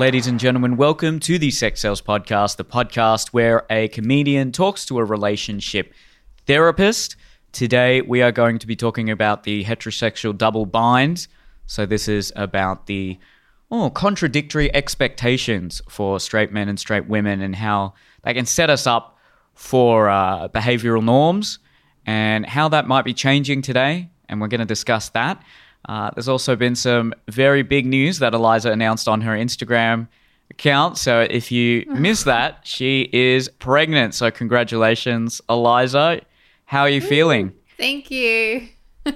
Ladies and gentlemen, welcome to the Sex Cells Podcast, the podcast where a comedian talks to a relationship therapist. Today, we are going to be talking about the heterosexual double bind. So, this is about the oh, contradictory expectations for straight men and straight women and how they can set us up for uh, behavioral norms and how that might be changing today. And we're going to discuss that. Uh, there's also been some very big news that Eliza announced on her Instagram account. So if you missed that, she is pregnant. So congratulations, Eliza. How are you feeling? Thank you.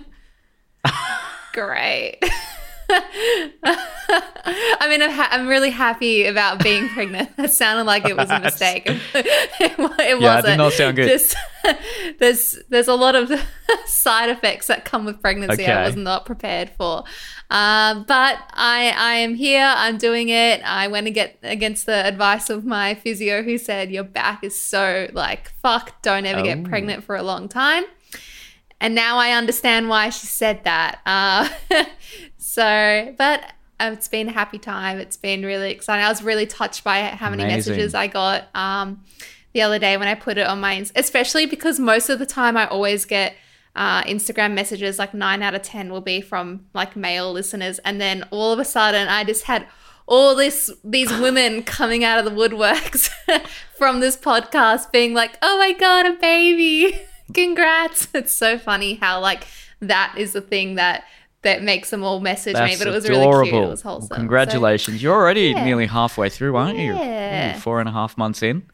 Great. I mean, I'm, ha- I'm, really happy about being pregnant. That sounded like it was a mistake. it, it wasn't. Yeah, it did not sound good. Just, there's there's a lot of side effects that come with pregnancy. Okay. I was not prepared for. Um, but I I am here. I'm doing it. I went get against the advice of my physio, who said your back is so like fuck. Don't ever oh. get pregnant for a long time. And now I understand why she said that. Uh, so, but um, it's been a happy time. It's been really exciting. I was really touched by how many Amazing. messages I got um, the other day when I put it on my, especially because most of the time I always get uh, Instagram messages, like nine out of 10 will be from like male listeners. And then all of a sudden I just had all this, these women coming out of the woodworks from this podcast being like, oh my God, a baby. Congrats. It's so funny how like that is the thing that that makes them all message That's me. But it was adorable. really cute. It was wholesome. Well, congratulations. So, You're already yeah. nearly halfway through, aren't you? Yeah. Four and a half months in.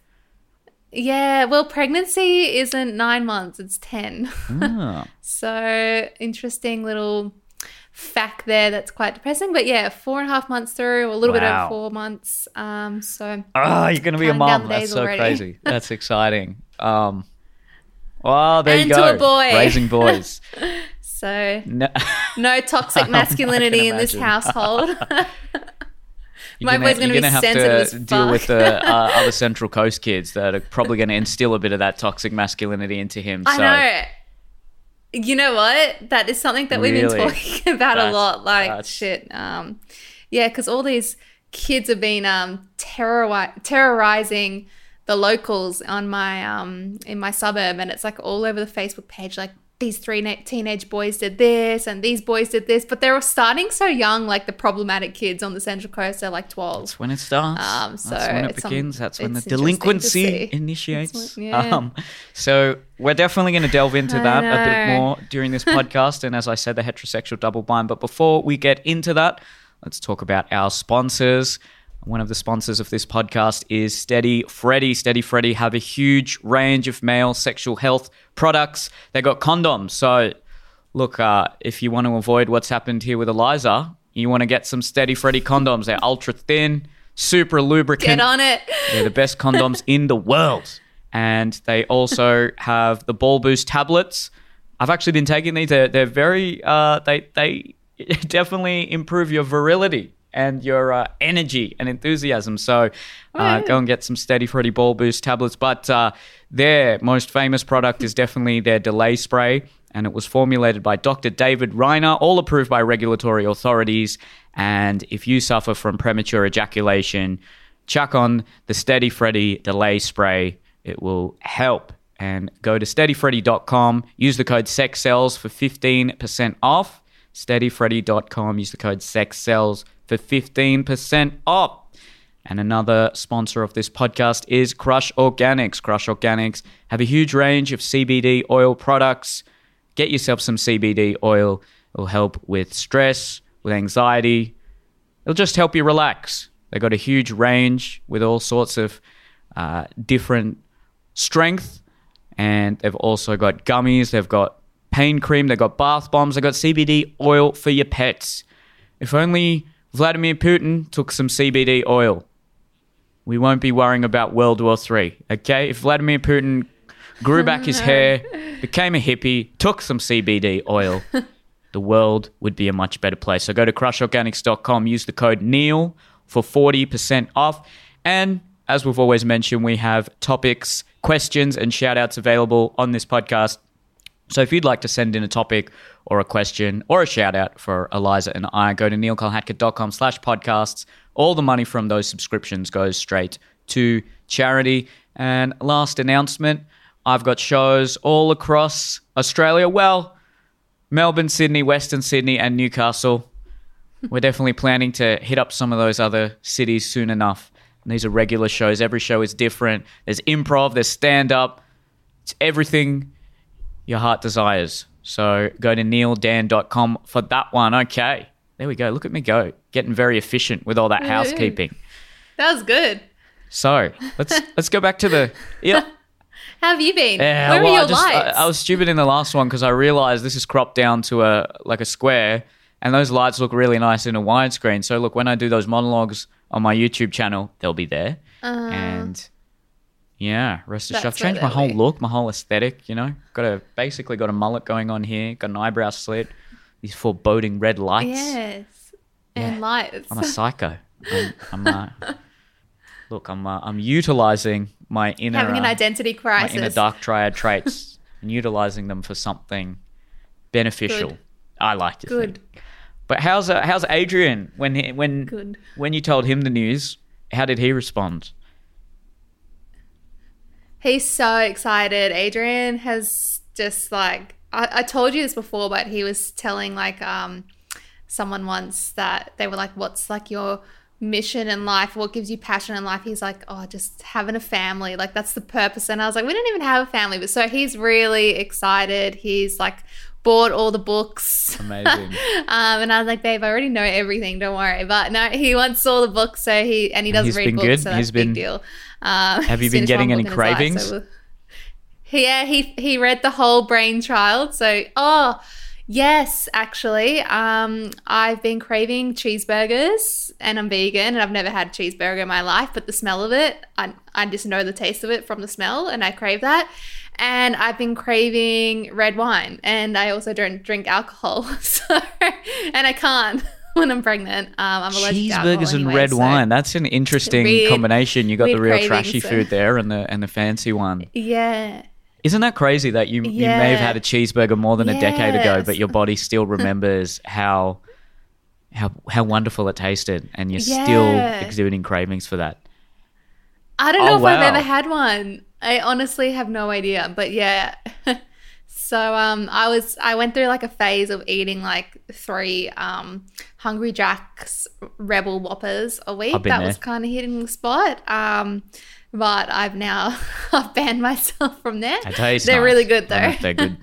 Yeah, well, pregnancy isn't nine months, it's 10. Ah. so, interesting little fact there that's quite depressing. But yeah, four and a half months through, a little wow. bit over four months. Um, so, oh, you're going to be a mom. That's so already. crazy. That's exciting. Um, well, there and you go. To a boy. Raising boys. So no, no toxic masculinity in this household. My gonna, boy's going to be sensitive to deal with the uh, other Central Coast kids that are probably going to instill a bit of that toxic masculinity into him. I know. You know what? That is something that really? we've been talking about that's, a lot. Like shit. Um, yeah, because all these kids have been um, terrori- terrorizing the locals on my um in my suburb, and it's like all over the Facebook page, like these three teenage boys did this and these boys did this, but they're starting so young. Like the problematic kids on the Central Coast, they're like twelve. That's when it starts. Um, so that's when it begins. Some, that's when the delinquency initiates. When, yeah. um, so we're definitely going to delve into that a bit more during this podcast, and as I said, the heterosexual double bind. But before we get into that, let's talk about our sponsors. One of the sponsors of this podcast is Steady Freddy. Steady Freddy have a huge range of male sexual health products. They got condoms. So, look, uh, if you want to avoid what's happened here with Eliza, you want to get some Steady Freddy condoms. They're ultra thin, super lubricant. Get on it. They're the best condoms in the world. And they also have the Ball Boost tablets. I've actually been taking these. They're, they're very, uh, they, they definitely improve your virility and your uh, energy and enthusiasm. So uh, oh, go and get some Steady Freddy Ball Boost tablets. But uh, their most famous product is definitely their delay spray, and it was formulated by Dr. David Reiner, all approved by regulatory authorities. And if you suffer from premature ejaculation, chuck on the Steady Freddy delay spray. It will help. And go to steadyfreddy.com, use the code SEXCELLS for 15% off. Steadyfreddy.com, use the code SEXCELLS for 15% off. And another sponsor of this podcast is Crush Organics. Crush Organics have a huge range of CBD oil products. Get yourself some CBD oil. It'll help with stress, with anxiety. It'll just help you relax. They've got a huge range with all sorts of uh, different strength. And they've also got gummies. They've got pain cream. They've got bath bombs. They've got CBD oil for your pets. If only Vladimir Putin took some CBD oil. We won't be worrying about World War III, okay? If Vladimir Putin grew back his hair, became a hippie, took some CBD oil, the world would be a much better place. So go to crushorganics.com, use the code NEEL for 40% off. And as we've always mentioned, we have topics, questions, and shout outs available on this podcast. So if you'd like to send in a topic or a question or a shout out for Eliza and I, go to neelkolhatkar.com slash podcasts all the money from those subscriptions goes straight to charity. And last announcement I've got shows all across Australia. Well, Melbourne, Sydney, Western Sydney, and Newcastle. We're definitely planning to hit up some of those other cities soon enough. And these are regular shows. Every show is different. There's improv, there's stand up. It's everything your heart desires. So go to neildan.com for that one. Okay. There we go. Look at me go. Getting very efficient with all that housekeeping. That was good. So let's let's go back to the yeah. How have you been? Yeah, Where well, are your I, just, lights? I was stupid in the last one because I realized this is cropped down to a like a square, and those lights look really nice in a widescreen. So look, when I do those monologues on my YouTube channel, they'll be there. Uh-huh. and yeah, rest assured, I've changed my whole look, my whole aesthetic. You know, got a basically got a mullet going on here, got an eyebrow slit, these foreboding red lights. yes. And lights. I'm a psycho. I'm, I'm uh, look, I'm uh, I'm utilizing my inner Having an uh, identity my crisis. inner dark triad traits and utilizing them for something beneficial. Good. I like to Good. think. But how's uh, how's Adrian when he, when Good. when you told him the news? How did he respond? He's so excited. Adrian has just like I, I told you this before, but he was telling like um someone once that they were like, What's like your mission in life? What gives you passion in life? He's like, Oh, just having a family. Like that's the purpose. And I was like, We don't even have a family. But so he's really excited. He's like bought all the books. Amazing. Um, and I was like, babe, I already know everything. Don't worry. But no, he wants all the books, so he and he doesn't read books, good? so that's He's a big been- deal. Um, Have you been getting any book in his life, cravings? so we'll- yeah, he he read the whole Brain Child. So, oh yes, actually, um, I've been craving cheeseburgers, and I'm vegan, and I've never had a cheeseburger in my life. But the smell of it, I I just know the taste of it from the smell, and I crave that. And I've been craving red wine, and I also don't drink alcohol, so and I can't when I'm pregnant. Um, I'm allergic Cheeseburgers and anyway, red so- wine. That's an interesting Weird- combination. You got the real trashy so- food there and the and the fancy one. Yeah. Isn't that crazy that you you may have had a cheeseburger more than a decade ago, but your body still remembers how how how wonderful it tasted, and you're Yeah. still exuding cravings for that. I don't Oh, know if I've ever had one. I honestly have no idea, but yeah. so um I was I went through like a phase of eating like three um Hungry Jack's Rebel Whoppers a week. That there. was kind of hitting the spot. Um but I've now I've banned myself from there. They taste They're nice. really good I don't know though. they're good.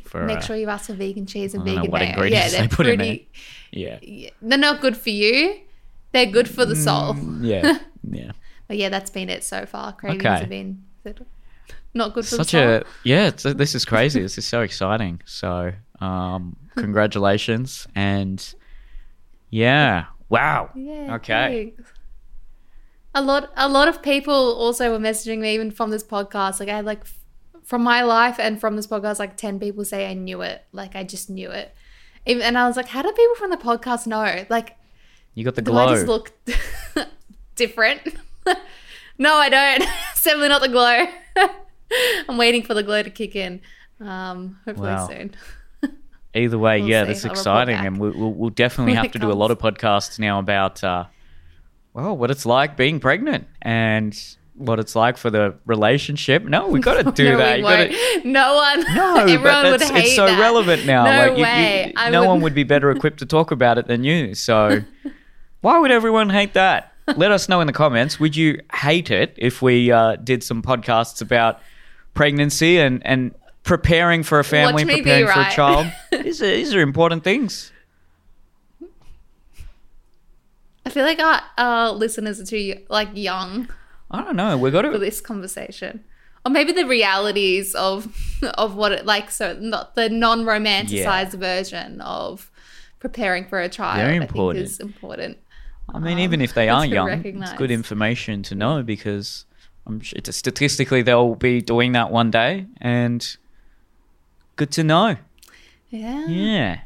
for, Make uh, sure you ask for vegan cheese and I don't know vegan mayo. yeah, they they're in pretty Yeah. yeah, they're not good for you. They're good for the soul. Mm, Yeah. Yeah. But yeah, that's been it so far. Cravings Okay. have been not good for Such a yeah. It's, this is crazy. this is so exciting. So, um, congratulations and yeah. Wow. Yeah. Okay. thanks. A lot, a lot of people also were messaging me even from this podcast. Like I had like from my life and from this podcast, like ten people say I knew it. Like I just knew it. Even, and I was like, how do people from the podcast know? Like, You got the do glow. I just look different? no, I don't. Definitely not the glow. I'm waiting for the glow to kick in. Um, hopefully Wow. soon. Either way, We'll yeah, see. that's I'll exciting, and we, we'll, we'll definitely have to do a lot of podcasts now about, uh, well, what it's like being pregnant and what it's like for the relationship. No, we got to do no, that. gotta- No one. no, everyone would hate it's so that. relevant now. No like, you- you- way. No would- one would be better equipped to talk about it than you. So, why would everyone hate that? Let us know in the comments. Would you hate it if we uh, did some podcasts about pregnancy and and preparing for a family, preparing for a child? these, are, these are important things. I feel like our, our listeners are too like young I don't know. We got for to. this conversation, or maybe the realities of of what it like. So not the non romanticized version of preparing for a child. Very I think important. is important. I mean, um, even if they are young, it's good information to know because I'm sure it's statistically they'll be doing that one day, and good to know. Yeah, Yeah.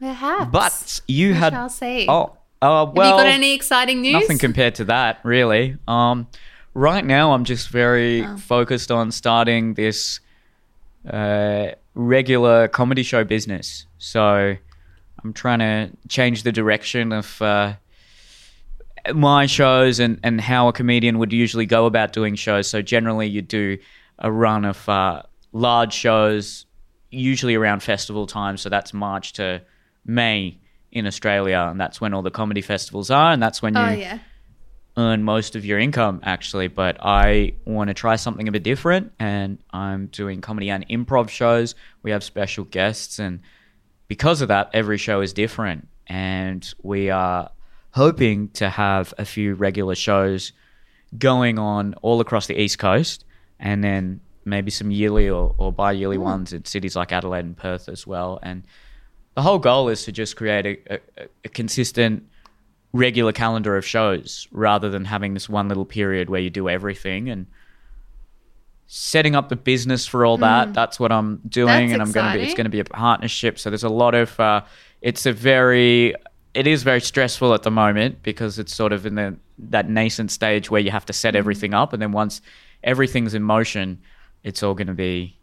perhaps. But you we had shall see. oh uh, Have well you got any exciting news? nothing compared to that really. Um, right now I'm just very Oh. focused on starting this uh, regular comedy show business. So I'm trying to change the direction of uh, my shows and, and how a comedian would usually go about doing shows. So generally, you do a run of uh, large shows, usually around festival time. So that's March to May in Australia, and that's when all the comedy festivals are, and that's when you Oh yeah. earn most of your income actually. But I want to try something a bit different, and I'm doing comedy and improv shows. We have special guests, and because of that, every show is different, and we are hoping to have a few regular shows going on all across the east coast, and then maybe some yearly or, or bi-yearly hmm. ones in cities like Adelaide and Perth as well, and the whole goal is to just create a, a, a consistent regular calendar of shows rather than having this one little period where you do everything and setting up the business for all that. That's what i'm doing That's and i'm going to be it's going to be a partnership. So there's a lot of uh, it's a very it is very stressful at the moment because it's sort of in the that nascent stage where you have to set everything up and then once everything's in motion it's all going to be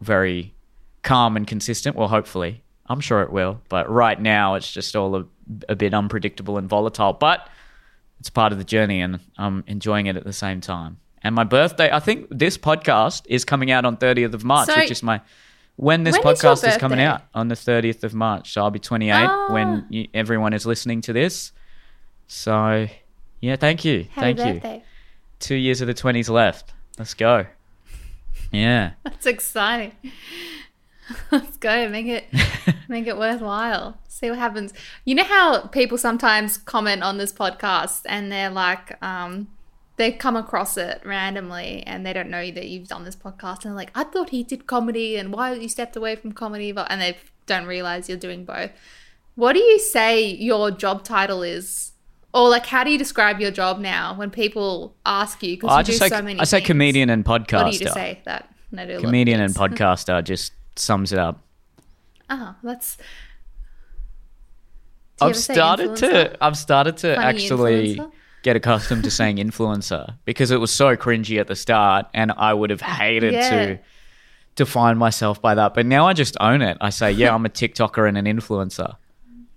very calm and consistent. Well hopefully. I'm sure it will but right now it's just all a, a bit unpredictable and volatile but it's part of the journey and i'm enjoying it at the same time and my birthday i think this podcast is coming out on 30th of march So- which is my when this When is podcast is, coming out on the 30th of march so i'll be 28 Ah. when you, everyone is listening to this so yeah thank you Happy thank you two years of the 20s left let's go yeah That's exciting. Let's go. Make it make it worthwhile. See what happens. You know how people sometimes comment on this podcast and they're like, um, they come across it randomly and they don't know that you've done this podcast and they're like, I thought he did comedy and why you stepped away from comedy, but and they don't realize you're doing both. What do you say your job title is? Or like, how do you describe your job now when people ask you? Because I you just do say so many. I say things. comedian and podcaster. What do you say that? And I do a lot of Comedian and podcaster just sums it up. Oh, that's. I've started to I've started to actually influencer? Get accustomed to saying influencer because it was so cringy at the start and I would have hated Yeah. to define myself by that. But now I just own it. I say, yeah, I'm a TikToker and an influencer.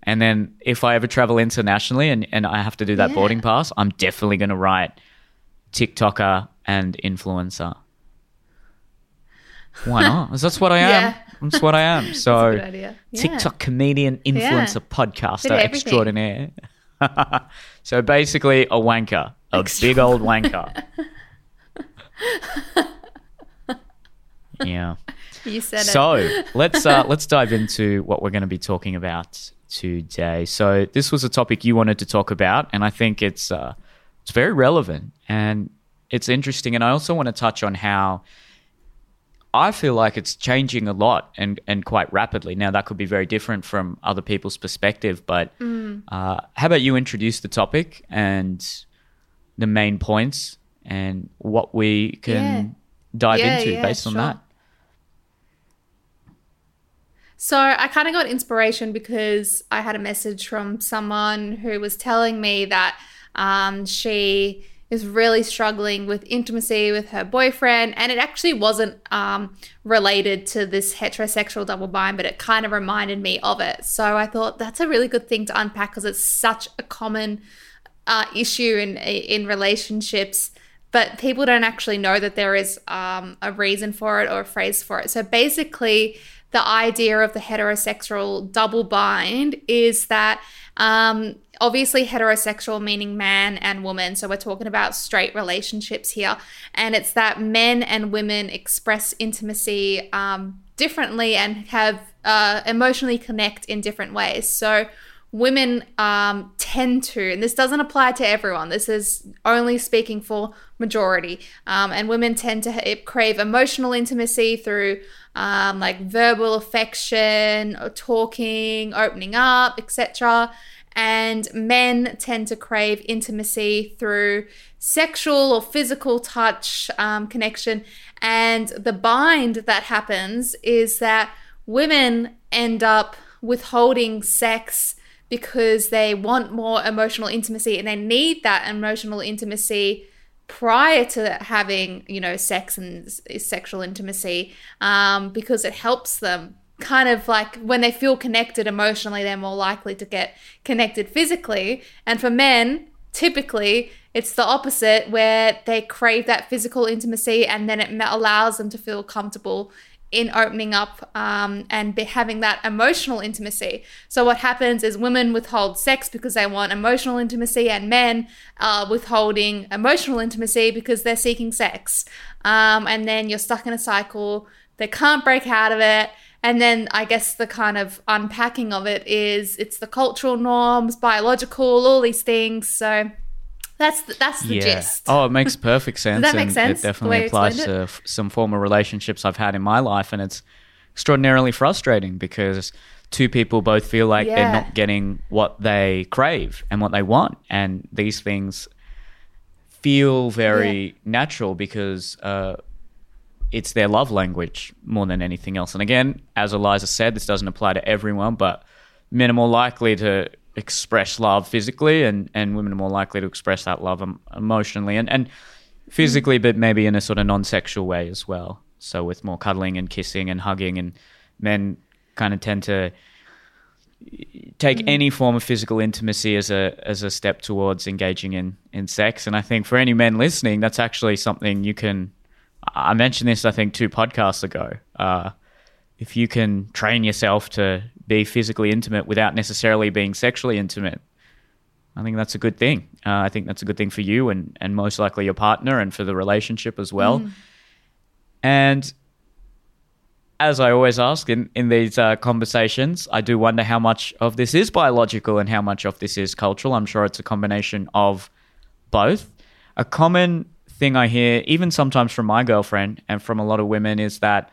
And then if I ever travel internationally and, and I have to do that Yeah. boarding pass, I'm definitely going to write TikToker and influencer. Why not? That's what I am. Yeah. That's what I am. So idea. Yeah. TikTok comedian, influencer, podcaster extraordinaire. so basically, a wanker, a big old wanker. yeah. You said it. So let's uh, let's dive into what we're going to be talking about today. So this was a topic you wanted to talk about, and I think it's uh, it's very relevant and it's interesting. And I also want to touch on how I feel like it's changing a lot and and quite rapidly. Now that could be very different from other people's perspective, but Mm. uh, how about you introduce the topic and the main points and what we can dive Yeah, into yeah, based on that. So I kind of got inspiration because I had a message from someone who was telling me that um, she is really struggling with intimacy with her boyfriend, and it actually wasn't um, related to this heterosexual double bind, but it kind of reminded me of it. So I thought that's a really good thing to unpack because it's such a common uh, issue in in relationships, but people don't actually know that there is um, a reason for it or a phrase for it. So basically, the idea of the heterosexual double bind is that um, obviously heterosexual meaning man and woman. So we're talking about straight relationships here, and it's that men and women express intimacy um, differently and have uh, emotionally connect in different ways. So women um, tend to, and this doesn't apply to everyone, this is only speaking for majority, um, and women tend to crave emotional intimacy through um, like verbal affection, or talking, opening up, etc. And men tend to crave intimacy through sexual or physical touch um, connection. And the bind that happens is that women end up withholding sex because they want more emotional intimacy and they need that emotional intimacy prior to having you know sex and sexual intimacy um, because it helps them kind of like when they feel connected emotionally they're more likely to get connected physically. And for men typically it's the opposite where they crave that physical intimacy and then it allows them to feel comfortable in opening up um, and having that emotional intimacy. So what happens is women withhold sex because they want emotional intimacy, and men are withholding emotional intimacy because they're seeking sex. Um, and then you're stuck in a cycle. They can't break out of it. And then I guess the kind of unpacking of it is it's the cultural norms, biological, all these things. So that's the, that's the yeah. gist. Oh, it makes perfect sense. Does that make sense? It definitely applies to f- some former relationships I've had in my life, and it's extraordinarily frustrating because two people both feel like yeah. they're not getting what they crave and what they want, and these things feel very yeah. natural because uh, it's their love language more than anything else. And again, as Eliza said, this doesn't apply to everyone, but men are more likely to express love physically, and, and women are more likely to express that love emotionally and, and physically, but maybe in a sort of non sexual way as well. So, with more cuddling and kissing and hugging, and men kind of tend to take mm. any form of physical intimacy as a as a step towards engaging in in sex and i think for any men listening that's actually something you can i mentioned this i think two podcasts ago uh, if you can train yourself to be physically intimate without necessarily being sexually intimate. I think that's a good thing. Uh, I think that's a good thing for you and, and most likely your partner and for the relationship as well. Mm. And as I always ask in, in these uh, conversations, I do wonder how much of this is biological and how much of this is cultural. I'm sure it's a combination of both. A common thing I hear, even sometimes from my girlfriend and from a lot of women, is that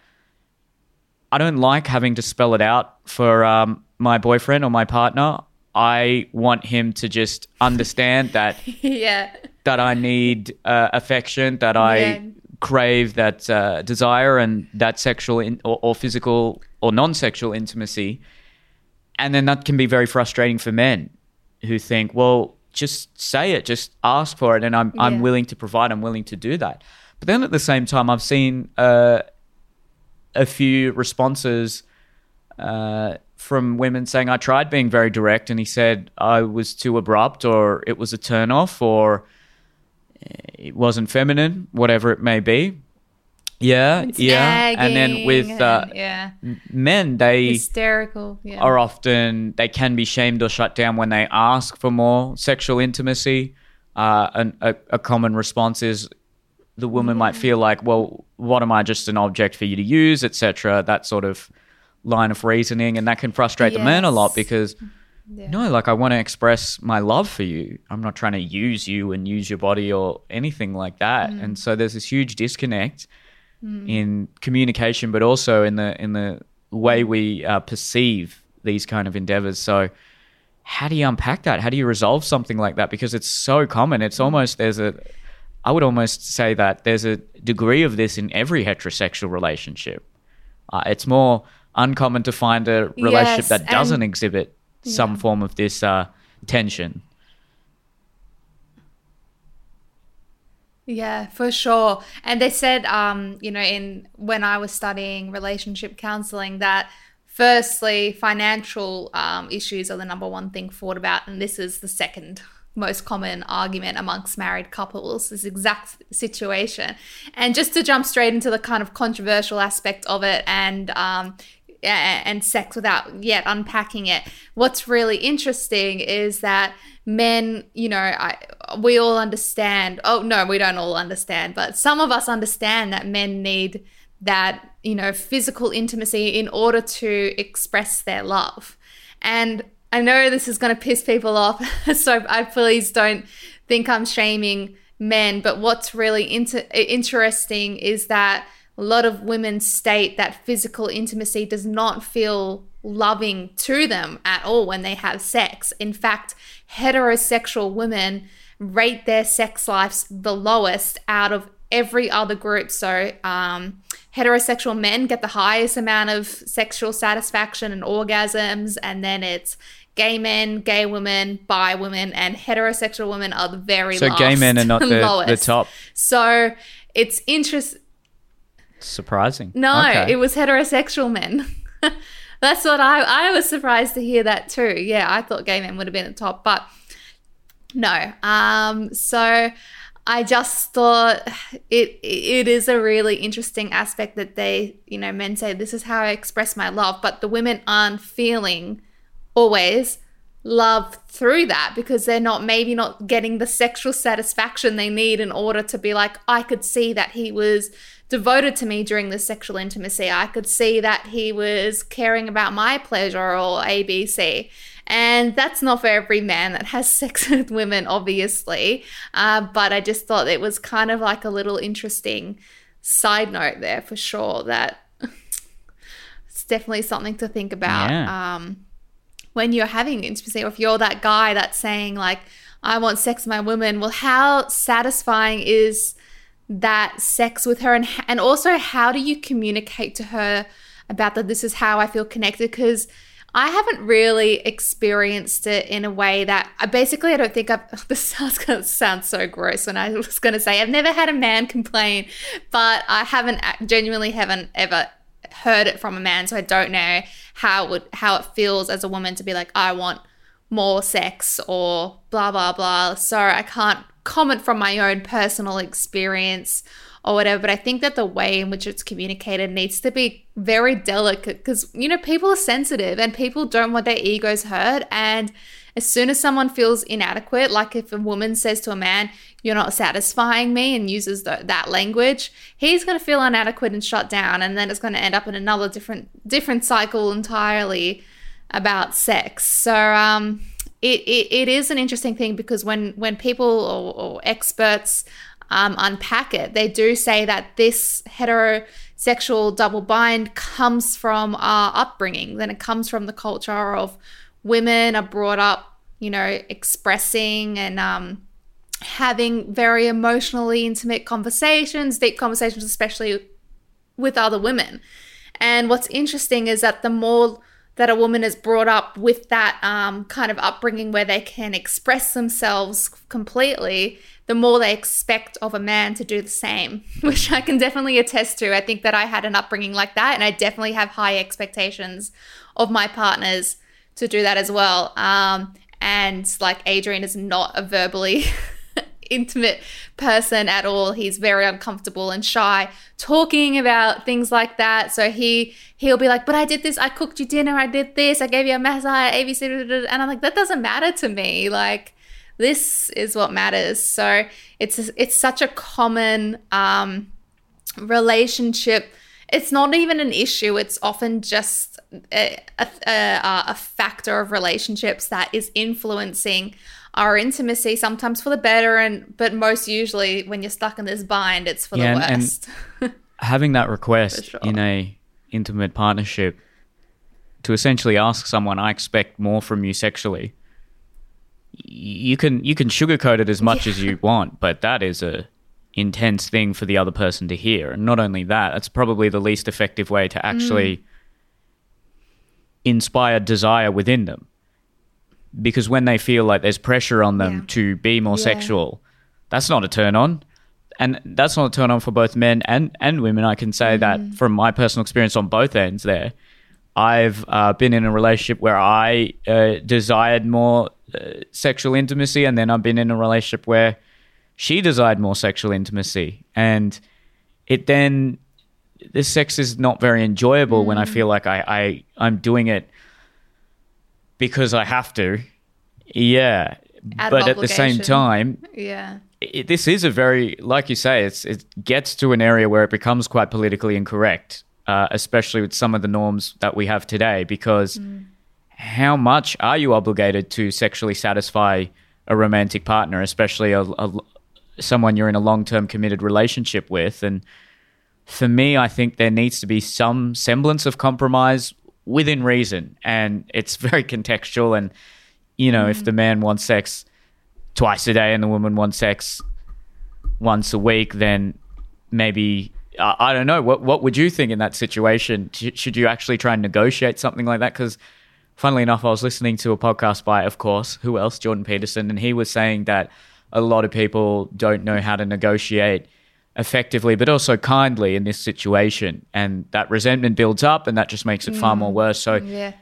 I don't like having to spell it out for um, my boyfriend or my partner. I want him to just understand that yeah that I need uh, affection, that I yeah. crave that uh, desire and that sexual in- or, or physical or non-sexual intimacy, and then that can be very frustrating for men who think, well, just say it, just ask for it, and I'm yeah. I'm willing to provide. I'm willing to do that. But then at the same time, I've seen. Uh, a few responses uh, from women saying I tried being very direct, and he said I was too abrupt, or it was a turnoff, or it wasn't feminine, whatever it may be. Yeah, it's yeah, and then with uh, yeah. men, they hysterical yeah. are often they can be shamed or shut down when they ask for more sexual intimacy. Uh, and a, a common response is the woman might feel like, well, what am I just an object for you to use, etc. That sort of line of reasoning, and that can frustrate yes. the men a lot because. Yeah. No, like I want to express my love for you. I'm not trying to use you and use your body or anything like that. Mm. And so there's this huge disconnect mm. in communication, but also in the in the way we uh, perceive these kind of endeavors. So how do you unpack that? How do you resolve something like that? Because it's so common. It's mm. almost there's a I would almost say that there's a degree of this in every heterosexual relationship. Uh, it's more uncommon to find a relationship yes, that doesn't exhibit some yeah. form of this uh, tension. Yeah, for sure. And they said, um, you know, in when I was studying relationship counseling, that firstly, financial um, issues are the number one thing thought about, and this is the second most common argument amongst married couples this exact situation. And just to jump straight into the kind of controversial aspect of it and um, and sex without yet unpacking it what's really interesting is that men you know I, we all understand oh no we don't all understand but some of us understand that men need that you know physical intimacy in order to express their love. And I know this is going to piss people off, so I please don't think I'm shaming men. But what's really inter- interesting is that a lot of women state that physical intimacy does not feel loving to them at all when they have sex. In fact, heterosexual women rate their sex lives the lowest out of every other group. So, um, heterosexual men get the highest amount of sexual satisfaction and orgasms, and then it's gay men, gay women, bi women, and heterosexual women are the very so last, gay men are not the, the top. So it's interesting. Surprising. No, okay. it was heterosexual men. That's what I I was surprised to hear that too. Yeah, I thought gay men would have been at the top, but No. Um, so I just thought it it is a really interesting aspect that they, you know, men say this is how I express my love, but the women aren't feeling always love through that because they're not maybe not getting the sexual satisfaction they need in order to be like I could see that he was devoted to me during the sexual intimacy. I could see that he was caring about my pleasure or ABC. And that's not for every man that has sex with women, obviously. Uh, but I just thought it was kind of like a little interesting side note there for sure that it's definitely something to think about. Yeah. Um, when you're having intimacy, or if you're that guy that's saying, like, I want sex with my woman, well, how satisfying is that sex with her? And, and also, how do you communicate to her about that this is how I feel connected? Because I haven't really experienced it in a way that I basically I don't think I've this sounds gonna sound so gross when I was gonna say I've never had a man complain, but I haven't uh, genuinely haven't ever heard it from a man, so I don't know how it would how it feels as a woman to be like, I want more sex or blah blah blah. So I can't comment from my own personal experience or whatever. But I think that the way in which it's communicated needs to be very delicate because, you know, people are sensitive and people don't want their egos hurt. And as soon as someone feels inadequate, like if a woman says to a man, You're not satisfying me, and uses the, that language, he's going to feel inadequate and shut down. And then it's going to end up in another different, different cycle entirely about sex. So, um, it, it, it is an interesting thing because when, when people or, or experts um, unpack it, they do say that this heterosexual double bind comes from our upbringing, then it comes from the culture of women are brought up, you know, expressing and um, having very emotionally intimate conversations, deep conversations, especially with other women. And what's interesting is that the more that a woman is brought up with that um, kind of upbringing where they can express themselves completely, the more they expect of a man to do the same, which I can definitely attest to. I think that I had an upbringing like that, and I definitely have high expectations of my partners to do that as well. Um, and like Adrian is not a verbally intimate person at all. He's very uncomfortable and shy talking about things like that. So he he'll be like, "But I did this. I cooked you dinner. I did this. I gave you a massage. ABC." And I'm like, "That doesn't matter to me. Like, this is what matters." So it's it's such a common um, relationship it's not even an issue. It's often just a, a, a, a, factor of relationships that is influencing our intimacy, sometimes for the better, and but most usually when you're stuck in this bind, it's for yeah, the worst. And, having that request sure. in a intimate partnership to essentially ask someone, "I expect more from you sexually." You can you can sugarcoat it as much yeah. as you want, but that is a intense thing for the other person to hear. And not only that, it's probably the least effective way to actually mm. inspire desire within them. Because when they feel like there's pressure on them yeah. to be more yeah. sexual, that's not a turn on. And that's not a turn on for both men and, and women. I can say mm. that from my personal experience on both ends there. I've uh, been in a relationship where I uh, desired more uh, sexual intimacy, and then I've been in a relationship where she desired more sexual intimacy. And it then, this sex is not very enjoyable mm. when I mm. feel like I, I, I'm doing it because I have to. Yeah. Out but at the same time, yeah. It, this is a very, like you say, it's, it gets to an area where it becomes quite politically incorrect, uh, especially with some of the norms that we have today. Because mm. How much are you obligated to sexually satisfy a romantic partner, especially a, a, someone you're in a long term committed relationship with. And for me, I think there needs to be some semblance of compromise within reason. And it's very contextual. And, you know, mm. if the man wants sex twice a day and the woman wants sex once a week, then maybe. I don't know. What what would you think in that situation? Should you actually try and negotiate something like that? Because, funnily enough, I was listening to a podcast by, of course, who else? Jordan Peterson, and he was saying that a lot of people don't know how to negotiate effectively, but also kindly in this situation. And that resentment builds up and that just makes it far more mm. worse. So, yeah.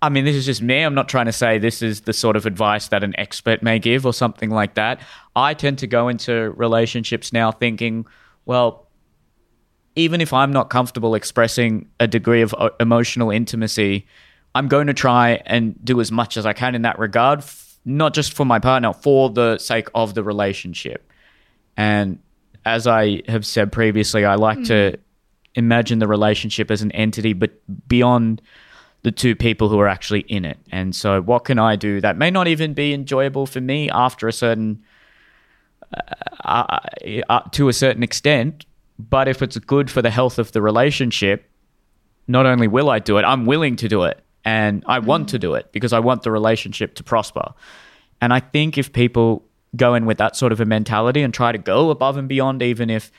I mean, this is just me. I'm not trying to say this is the sort of advice that an expert may give or something like that. I tend to go into relationships now thinking, well, even if I'm not comfortable expressing a degree of uh, emotional intimacy, I'm going to try and do as much as I can in that regard, not just for my partner, for the sake of the relationship. And as I have said previously, I like mm. to imagine the relationship as an entity, but beyond the two people who are actually in it. And so, what can I do that may not even be enjoyable for me after a certain, uh, uh, uh, to a certain extent, but if it's good for the health of the relationship, not only will I do it, I'm willing to do it. And I want to do it because I want the relationship to prosper. And I think if people go in with that sort of a mentality and try to go above and beyond, even if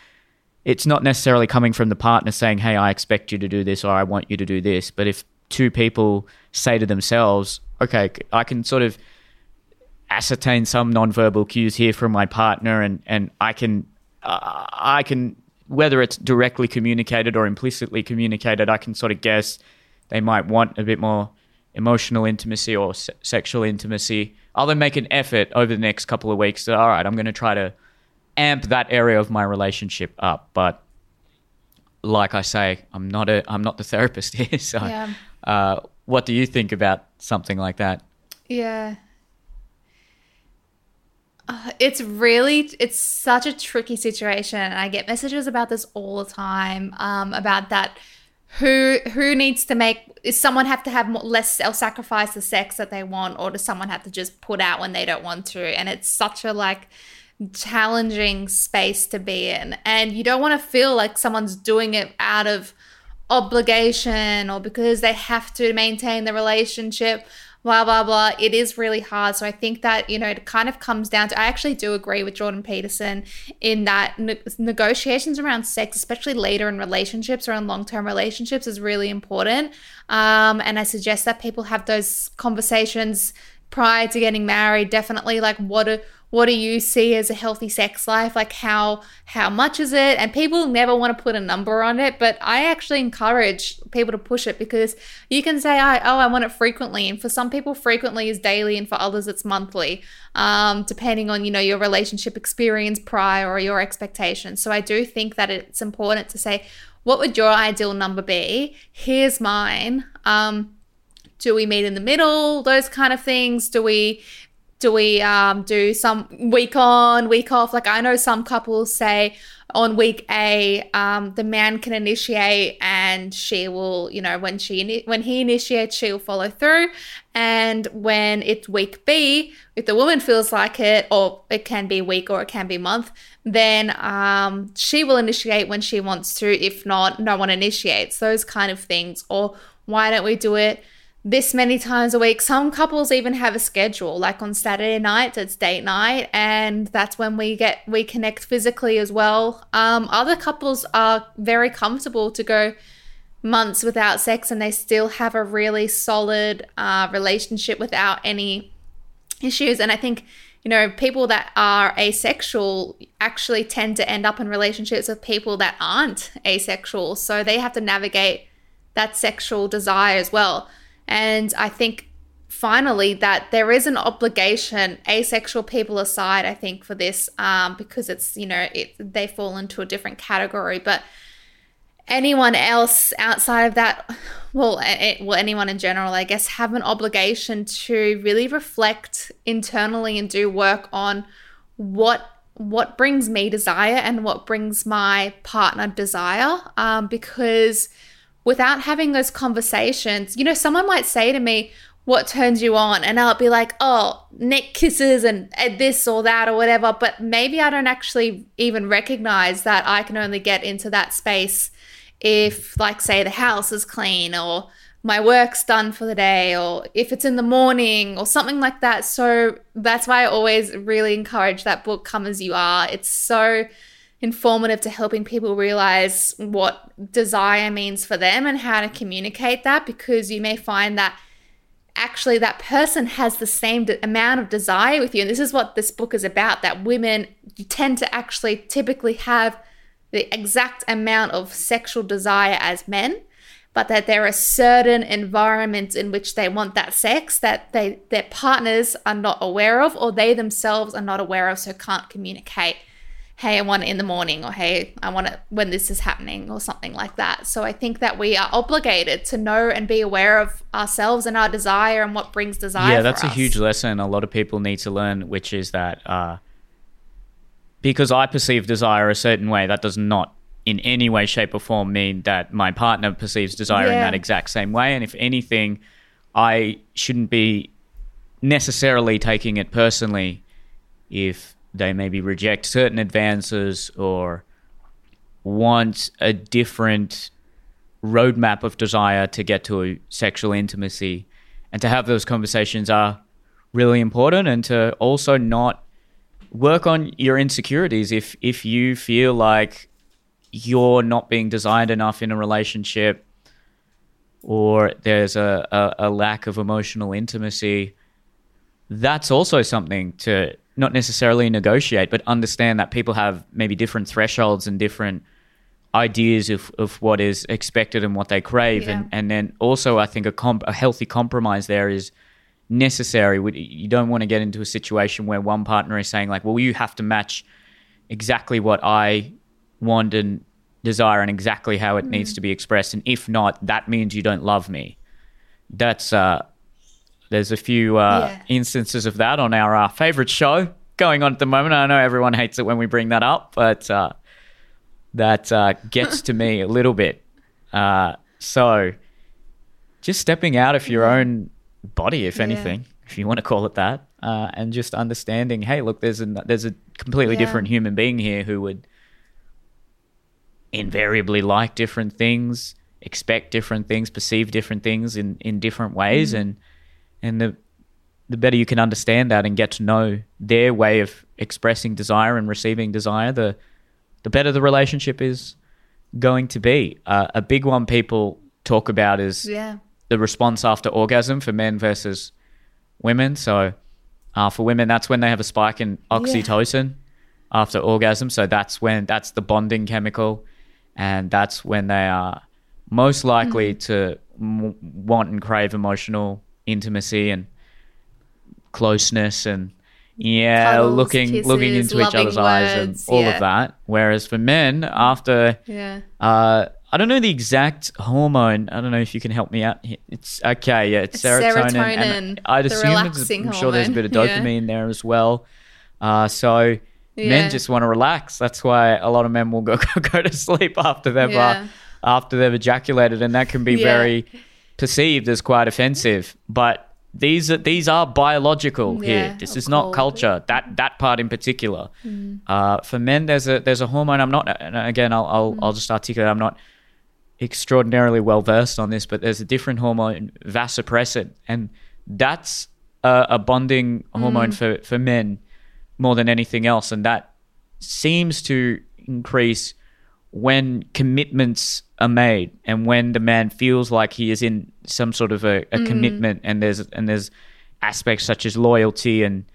it's not necessarily coming from the partner saying, Hey, I expect you to do this or I want you to do this. But if two people say to themselves, okay, I can sort of ascertain some nonverbal cues here from my partner, and and I can uh, I can whether it's directly communicated or implicitly communicated, I can sort of guess they might want a bit more emotional intimacy or se- sexual intimacy. I'll then make an effort over the next couple of weeks. all right, I'm going to try to amp that area of my relationship up, but like I say, I'm not a I'm not the therapist here, so yeah. Uh, what do you think about something like that? Yeah. Uh, it's really it's such a tricky situation and i get messages about this all the time um, about that who who needs to make is someone have to have more, less self-sacrifice the sex that they want or does someone have to just put out when they don't want to? And it's such a like challenging space to be in. And you don't want to feel like someone's doing it out of obligation or because they have to maintain the relationship blah blah blah. It is really hard. So i think that you know it kind of comes down to i actually do agree with jordan peterson in that ne- negotiations around sex especially later in relationships or in long-term relationships is really important. Um, and i suggest that people have those conversations prior to getting married. Definitely like what are what do you see as a healthy sex life? Like how how much is it? And people never want to put a number on it but i actually encourage people to push it because you can say oh, oh i want it frequently and for some people frequently is daily and for others it's monthly um, depending on you know your relationship experience prior or your expectations. So i do think that it's important to say what would your ideal number be? Here's mine um, do we meet in the middle? Those kind of things. Do we do we um, do some week on, week off? Like I know some couples say on week A, um, the man can initiate and she will, you know, when she when he initiates, she'll follow through. And when it's week B, if the woman feels like it, or it can be week or it can be month, then um, she will initiate when she wants to. If not, no one initiates. Those kind of things. Or why don't we do it? This many times a week. Some couples even have a schedule, like on Saturday nights, it's date night, and that's when we get we connect physically as well. Um, other couples are very comfortable to go months without sex, and they still have a really solid uh, relationship without any issues. And I think you know people that are asexual actually tend to end up in relationships with people that aren't asexual, so they have to navigate that sexual desire as well. And I think finally that there is an obligation, asexual people aside, I think, for this, um, because it's, you know, it, they fall into a different category. But anyone else outside of that, well, it, well, anyone in general, I guess, have an obligation to really reflect internally and do work on what what brings me desire and what brings my partner desire um, because without having those conversations, you know, someone might say to me, what turns you on? And I'll be like, oh, neck kisses and, this or that or whatever. But maybe I don't actually even recognize that I can only get into that space if, like, say, the house is clean or my work's done for the day or if it's in the morning or something like that. So that's why I always really encourage that book, Come As You Are. It's so informative to helping people realize what desire means for them and how to communicate that because you may find that actually that person has the same de- amount of desire with you. And this is what this book is about that women tend to actually typically have the exact amount of sexual desire as men but that there are certain environments in which they want that sex that they their partners are not aware of or they themselves are not aware of so can't communicate hey i want it in the morning or hey i want it when this is happening or something like that so i think that we are obligated to know and be aware of ourselves and our desire and what brings desire yeah that's a huge lesson a lot of people need to learn which is that uh, because i perceive desire a certain way that does not in any way, shape, or form mean that my partner perceives desire yeah. in that exact same way. And if anything, I shouldn't be necessarily taking it personally if they maybe reject certain advances or want a different roadmap of desire to get to sexual intimacy. And to have those conversations are really important and to also not work on your insecurities if if you feel like you're not being designed enough in a relationship or there's a, a, a, lack of emotional intimacy, that's also something to not necessarily negotiate, but understand that people have maybe different thresholds and different ideas of, of what is expected and what they crave. Yeah. And, and then also, I think a, comp- a healthy compromise there is necessary. You don't want to get into a situation where one partner is saying, like, well, you have to match exactly what I want and desire and exactly how it mm. needs to be expressed. And if not, that means you don't love me. That's uh, there's a few uh, yeah. instances of that on our uh, favorite show going on at the moment. I know everyone hates it when we bring that up, but uh, that uh, gets to me a little bit. Uh, so just stepping out of your own body, if anything, yeah. if you want to call it that, uh, and just understanding, hey, look, there's a there's a completely yeah. different human being here who would invariably like different things, expect different things, perceive different things in, in different ways, mm. and and the the better you can understand that and get to know their way of expressing desire and receiving desire, the the better the relationship is going to be. Uh, a big one people talk about is yeah. the response after orgasm for men versus women. So uh, for women, that's when they have a spike in oxytocin yeah. after orgasm. So that's when that's the bonding chemical and that's when they are most likely mm-hmm. to m- want and crave emotional intimacy and closeness and yeah Cuddles, looking kisses, looking into each other's words, eyes and all yeah. of that whereas for men after yeah uh I don't know the exact hormone. I don't know if you can help me out. It's okay, yeah, it's, it's serotonin. serotonin I'd assume it's, I'm sure there's a bit of dopamine yeah. there as well. Uh, so yeah. Men just want to relax. That's why a lot of men will go go, to sleep after they've uh, after they've ejaculated, and that can be very perceived as quite offensive. But these are these are biological here. This is not culture. That that part in particular. Mm. Uh, for men, there's a there's a hormone. I'm not. again, I'll I'll, mm. I'll just articulate. I'm not extraordinarily well versed on this, but there's a different hormone, vasopressin, and that's a, a bonding hormone mm. for for men more than anything else. And that seems to increase when commitments are made and when the man feels like he is in some sort of a, a mm. commitment and there's and there's aspects such as loyalty and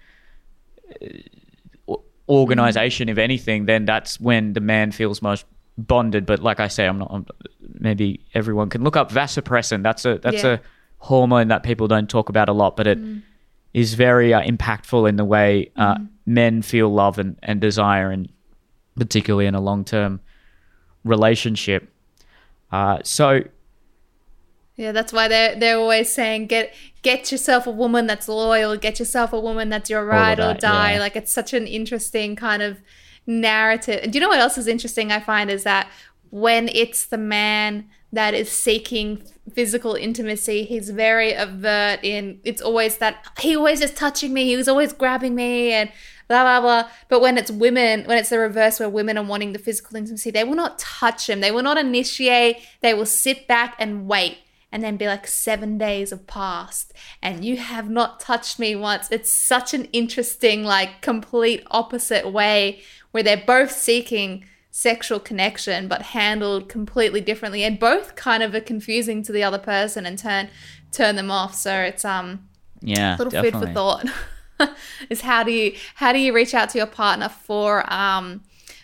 uh, organization mm. if anything then that's when the man feels most bonded but like i say i'm not I'm, maybe everyone can look up vasopressin that's a that's yeah. a hormone that people don't talk about a lot but it mm. is very uh, impactful in the way uh, mm men feel love and, and desire, and particularly in a long term relationship. Uh, so, yeah, that's why they're they're always saying get get yourself a woman that's loyal, get yourself a woman that's your ride that, or die. Yeah. Like it's such an interesting kind of narrative. And do you know what else is interesting? I find is that when it's the man that is seeking physical intimacy. He's very avert in it's always that he always is touching me, he was always grabbing me and blah blah blah. But when it's women, when it's the reverse where women are wanting the physical intimacy, they will not touch him. They will not initiate. They will sit back and wait. And then be like, seven days have passed and you have not touched me once. It's such an interesting, like, complete opposite way where they're both seeking sexual connection but handled completely differently and both kind of are confusing to the other person and turn turn them off so it's um yeah a little definitely. food for thought is how do you how do you reach out to your partner for um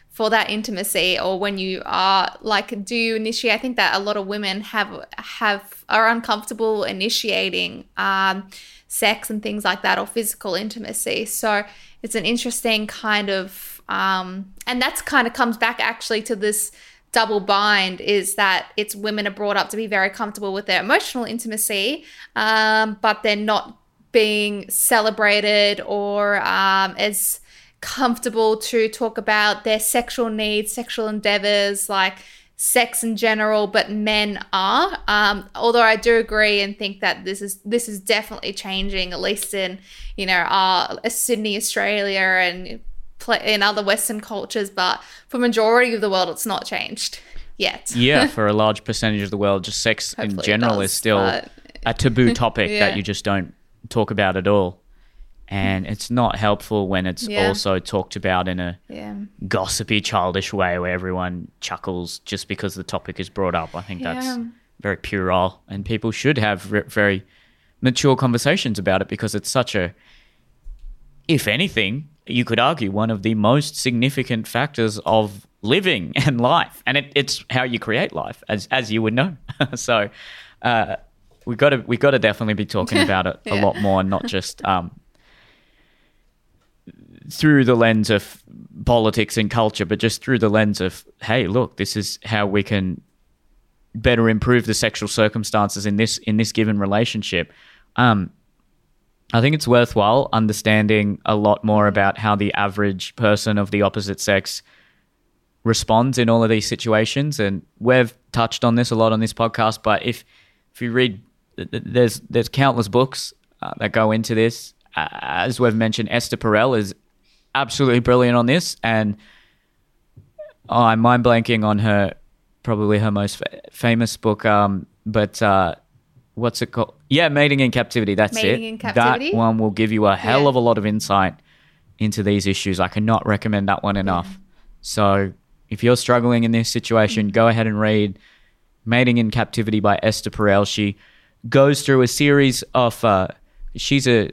for that intimacy or when you are like do you initiate i think that a lot of women have have are uncomfortable initiating um, sex and things like that or physical intimacy. So it's an interesting kind of um, and that's kind of comes back actually to this double bind is that it's women are brought up to be very comfortable with their emotional intimacy um, but they're not being celebrated or um, as comfortable to talk about their sexual needs, sexual endeavors, like sex in general, but men are. Um, although I do agree and think that this is this is definitely changing, at least in you know our uh, Sydney, Australia, and in other Western cultures. But for majority of the world, it's not changed yet. yeah, for a large percentage of the world, just sex in general does, is still a taboo topic yeah. that you just don't talk about at all and it's not helpful when it's yeah. also talked about in a yeah. gossipy, childish way where everyone chuckles just because the topic is brought up. I think yeah. that's very puerile, and people should have re- very mature conversations about it because it's such a, if anything, you could argue one of the most significant factors of living and life, and it, it's how you create life, as as you would know. so. Uh, we got to we got to definitely be talking about it a lot more, not just um, through the lens of politics and culture, but just through the lens of, hey, look, this is how we can better improve the sexual circumstances in this in this given relationship. Um, I think it's worthwhile understanding a lot more about how the average person of the opposite sex responds in all of these situations, and we've touched on this a lot on this podcast. But if if you read, there's there's countless books uh, that go into this. Uh, as we've mentioned, Esther Perel is absolutely brilliant on this, and oh, I'm mind blanking on her, probably her most fa- famous book. Um, but uh, what's it called? Yeah, Mating in Captivity. That's Mating it. In Captivity? That one will give you a hell yeah. of a lot of insight into these issues. I cannot recommend that one enough. Yeah. So if you're struggling in this situation, mm-hmm. go ahead and read Mating in Captivity by Esther Perel. She goes through a series of. Uh, she's a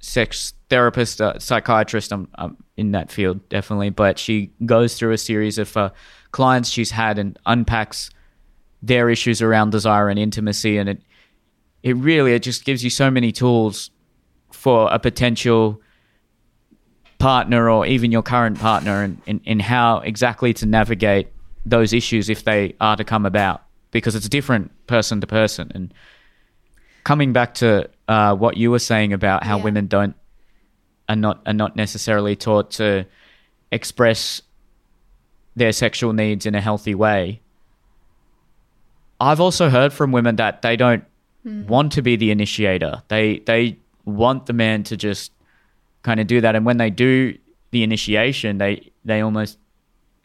sex therapist, uh, psychiatrist. I'm, I'm, in that field definitely, but she goes through a series of uh, clients she's had and unpacks their issues around desire and intimacy, and it it really it just gives you so many tools for a potential partner or even your current partner and in, in how exactly to navigate those issues if they are to come about because it's different person to person and coming back to uh, what you were saying about how yeah. women don't are not are not necessarily taught to express their sexual needs in a healthy way. I've also heard from women that they don't mm. want to be the initiator. They they want the man to just kind of do that and when they do the initiation, they they almost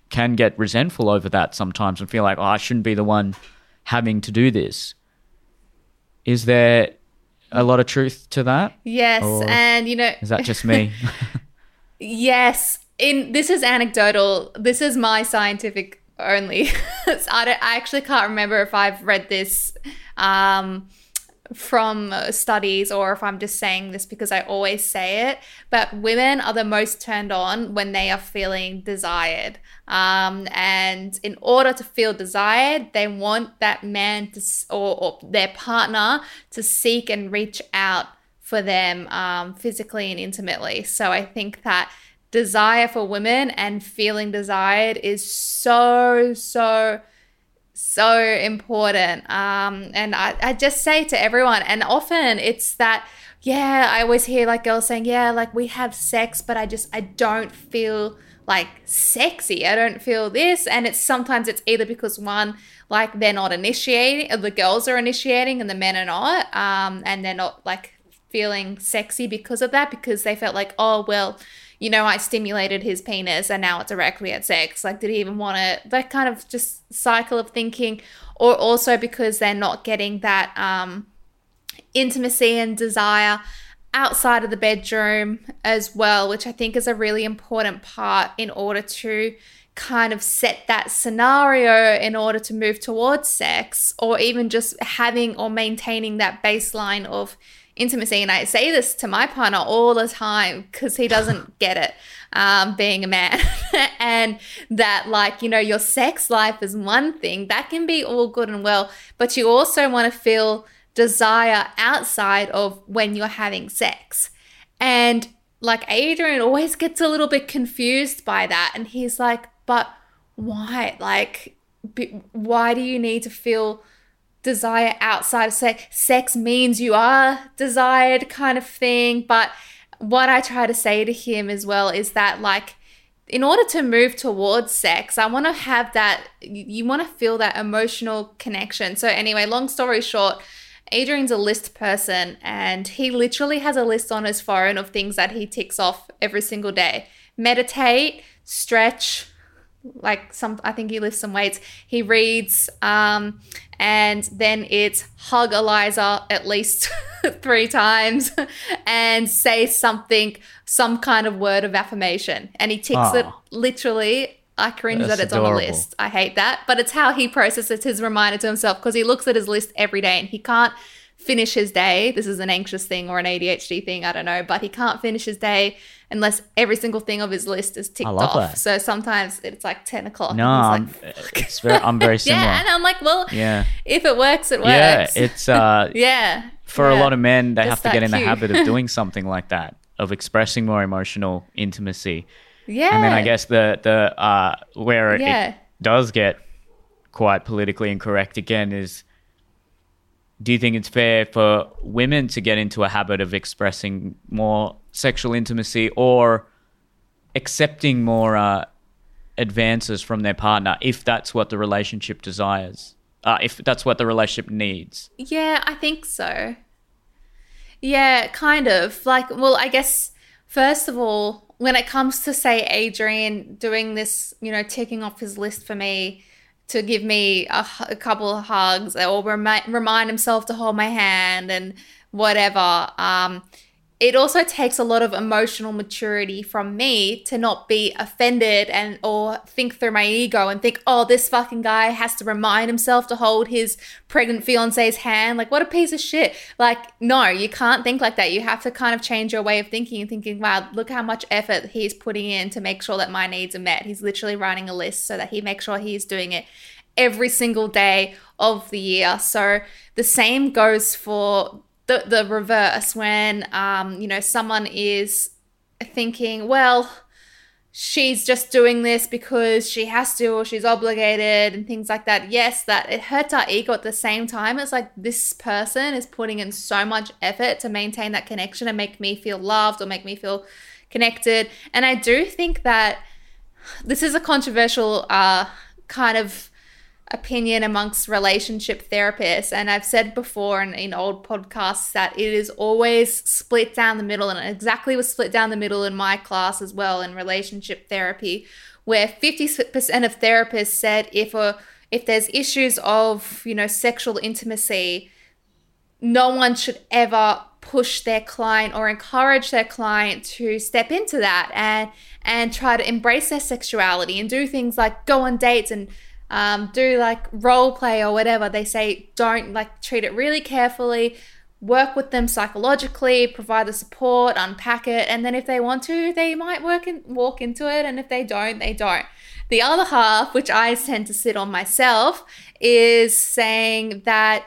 can get resentful over that sometimes and feel like, "Oh, I shouldn't be the one having to do this." Is there a lot of truth to that? Yes, or and you know, is that just me? yes. In this is anecdotal. This is my scientific only. I, don't, I actually can't remember if I've read this um, from studies or if I'm just saying this because I always say it. But women are the most turned on when they are feeling desired. Um, and in order to feel desired, they want that man to, or, or their partner to seek and reach out for them um, physically and intimately. So I think that desire for women and feeling desired is so, so, so important. Um, and I, I just say to everyone, and often it's that, yeah, I always hear like girls saying, yeah, like we have sex, but I just, I don't feel like sexy. I don't feel this. And it's sometimes it's either because one, like they're not initiating, the girls are initiating and the men are not. Um, and they're not like feeling sexy because of that, because they felt like, oh, well, you know, I stimulated his penis and now it's directly at sex. Like, did he even want to? That kind of just cycle of thinking. Or also because they're not getting that um, intimacy and desire outside of the bedroom as well, which I think is a really important part in order to kind of set that scenario in order to move towards sex or even just having or maintaining that baseline of intimacy. And I say this to my partner all the time because he doesn't get it, um, being a man. and that, like, you know, your sex life is one thing that can be all good and well, but you also want to feel desire outside of when you're having sex. And like Adrian always gets a little bit confused by that. And he's like, but why? Like, why do you need to feel desire outside of sex? Sex means you are desired, kind of thing. But what I try to say to him as well is that, like, in order to move towards sex, I want to have that, you want to feel that emotional connection. So, anyway, long story short, Adrian's a list person and he literally has a list on his phone of things that he ticks off every single day meditate, stretch, like some i think he lifts some weights he reads um, and then it's hug eliza at least three times and say something some kind of word of affirmation and he ticks it literally I cringe That's that it's adorable. on a list. I hate that. But it's how he processes his reminder to himself because he looks at his list every day and he can't finish his day. This is an anxious thing or an ADHD thing, I don't know, but he can't finish his day unless every single thing of his list is ticked off. That. So sometimes it's like 10 o'clock. No, I'm, like, it's very, I'm very similar. yeah, and I'm like, well, yeah. if it works, it works. Yeah, it's, uh, yeah. For yeah. a lot of men, they Just have to get in cue. the habit of doing something like that, of expressing more emotional intimacy. Yeah. And then I guess the, the, uh, where yeah. it does get quite politically incorrect again is do you think it's fair for women to get into a habit of expressing more sexual intimacy or accepting more uh, advances from their partner if that's what the relationship desires? Uh, if that's what the relationship needs? Yeah, I think so. Yeah, kind of. Like, well, I guess, first of all, when it comes to, say, Adrian doing this, you know, ticking off his list for me, to give me a, a couple of hugs or remi- remind himself to hold my hand and whatever. Um, it also takes a lot of emotional maturity from me to not be offended and or think through my ego and think, oh, this fucking guy has to remind himself to hold his pregnant fiance's hand. Like, what a piece of shit. Like, no, you can't think like that. You have to kind of change your way of thinking and thinking, wow, look how much effort he's putting in to make sure that my needs are met. He's literally writing a list so that he makes sure he's doing it every single day of the year. So the same goes for the the reverse when um, you know someone is thinking, well, she's just doing this because she has to or she's obligated and things like that. Yes, that it hurts our ego at the same time. It's like this person is putting in so much effort to maintain that connection and make me feel loved or make me feel connected. And I do think that this is a controversial uh, kind of opinion amongst relationship therapists. And I've said before in, in old podcasts that it is always split down the middle, and exactly was split down the middle in my class as well in relationship therapy, where 50% of therapists said if a if there's issues of you know sexual intimacy, no one should ever push their client or encourage their client to step into that and and try to embrace their sexuality and do things like go on dates and um, do like role play or whatever, they say don't like treat it really carefully, work with them psychologically, provide the support, unpack it, and then if they want to, they might work and walk into it, and if they don't, they don't. The other half, which I tend to sit on myself, is saying that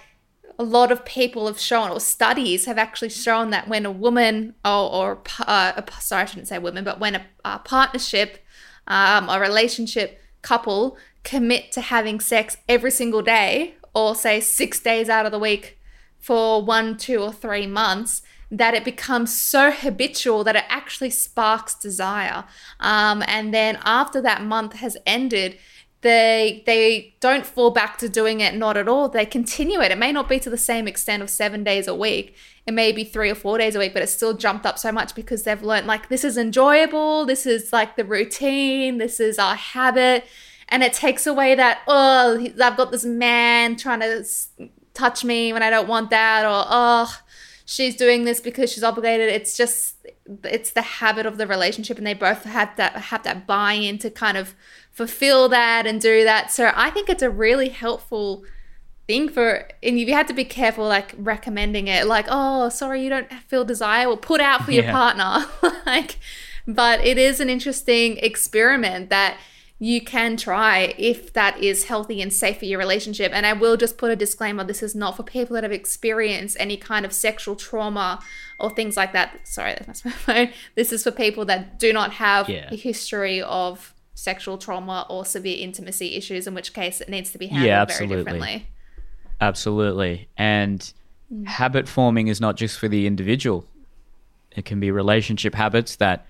a lot of people have shown, or studies have actually shown that when a woman, or, or uh, sorry, I shouldn't say women, but when a, a partnership, um, a relationship couple commit to having sex every single day, or say six days out of the week for one, two, or three months, that it becomes so habitual that it actually sparks desire. Um, and then after that month has ended, they they don't fall back to doing it not at all. They continue it. It may not be to the same extent of seven days a week. It may be three or four days a week but it's still jumped up so much because they've learned like this is enjoyable. This is like the routine. This is our habit and it takes away that oh I've got this man trying to touch me when I don't want that or oh she's doing this because she's obligated. It's just it's the habit of the relationship, and they both have that have that buy in to kind of fulfill that and do that. So I think it's a really helpful thing for and you have to be careful like recommending it like oh sorry you don't feel desire or put out for your partner like but it is an interesting experiment that you can try if that is healthy and safe for your relationship. And I will just put a disclaimer this is not for people that have experienced any kind of sexual trauma or things like that. Sorry, that's my phone. This is for people that do not have yeah. a history of sexual trauma or severe intimacy issues, in which case it needs to be handled yeah, very differently. Absolutely. And mm. habit forming is not just for the individual, it can be relationship habits that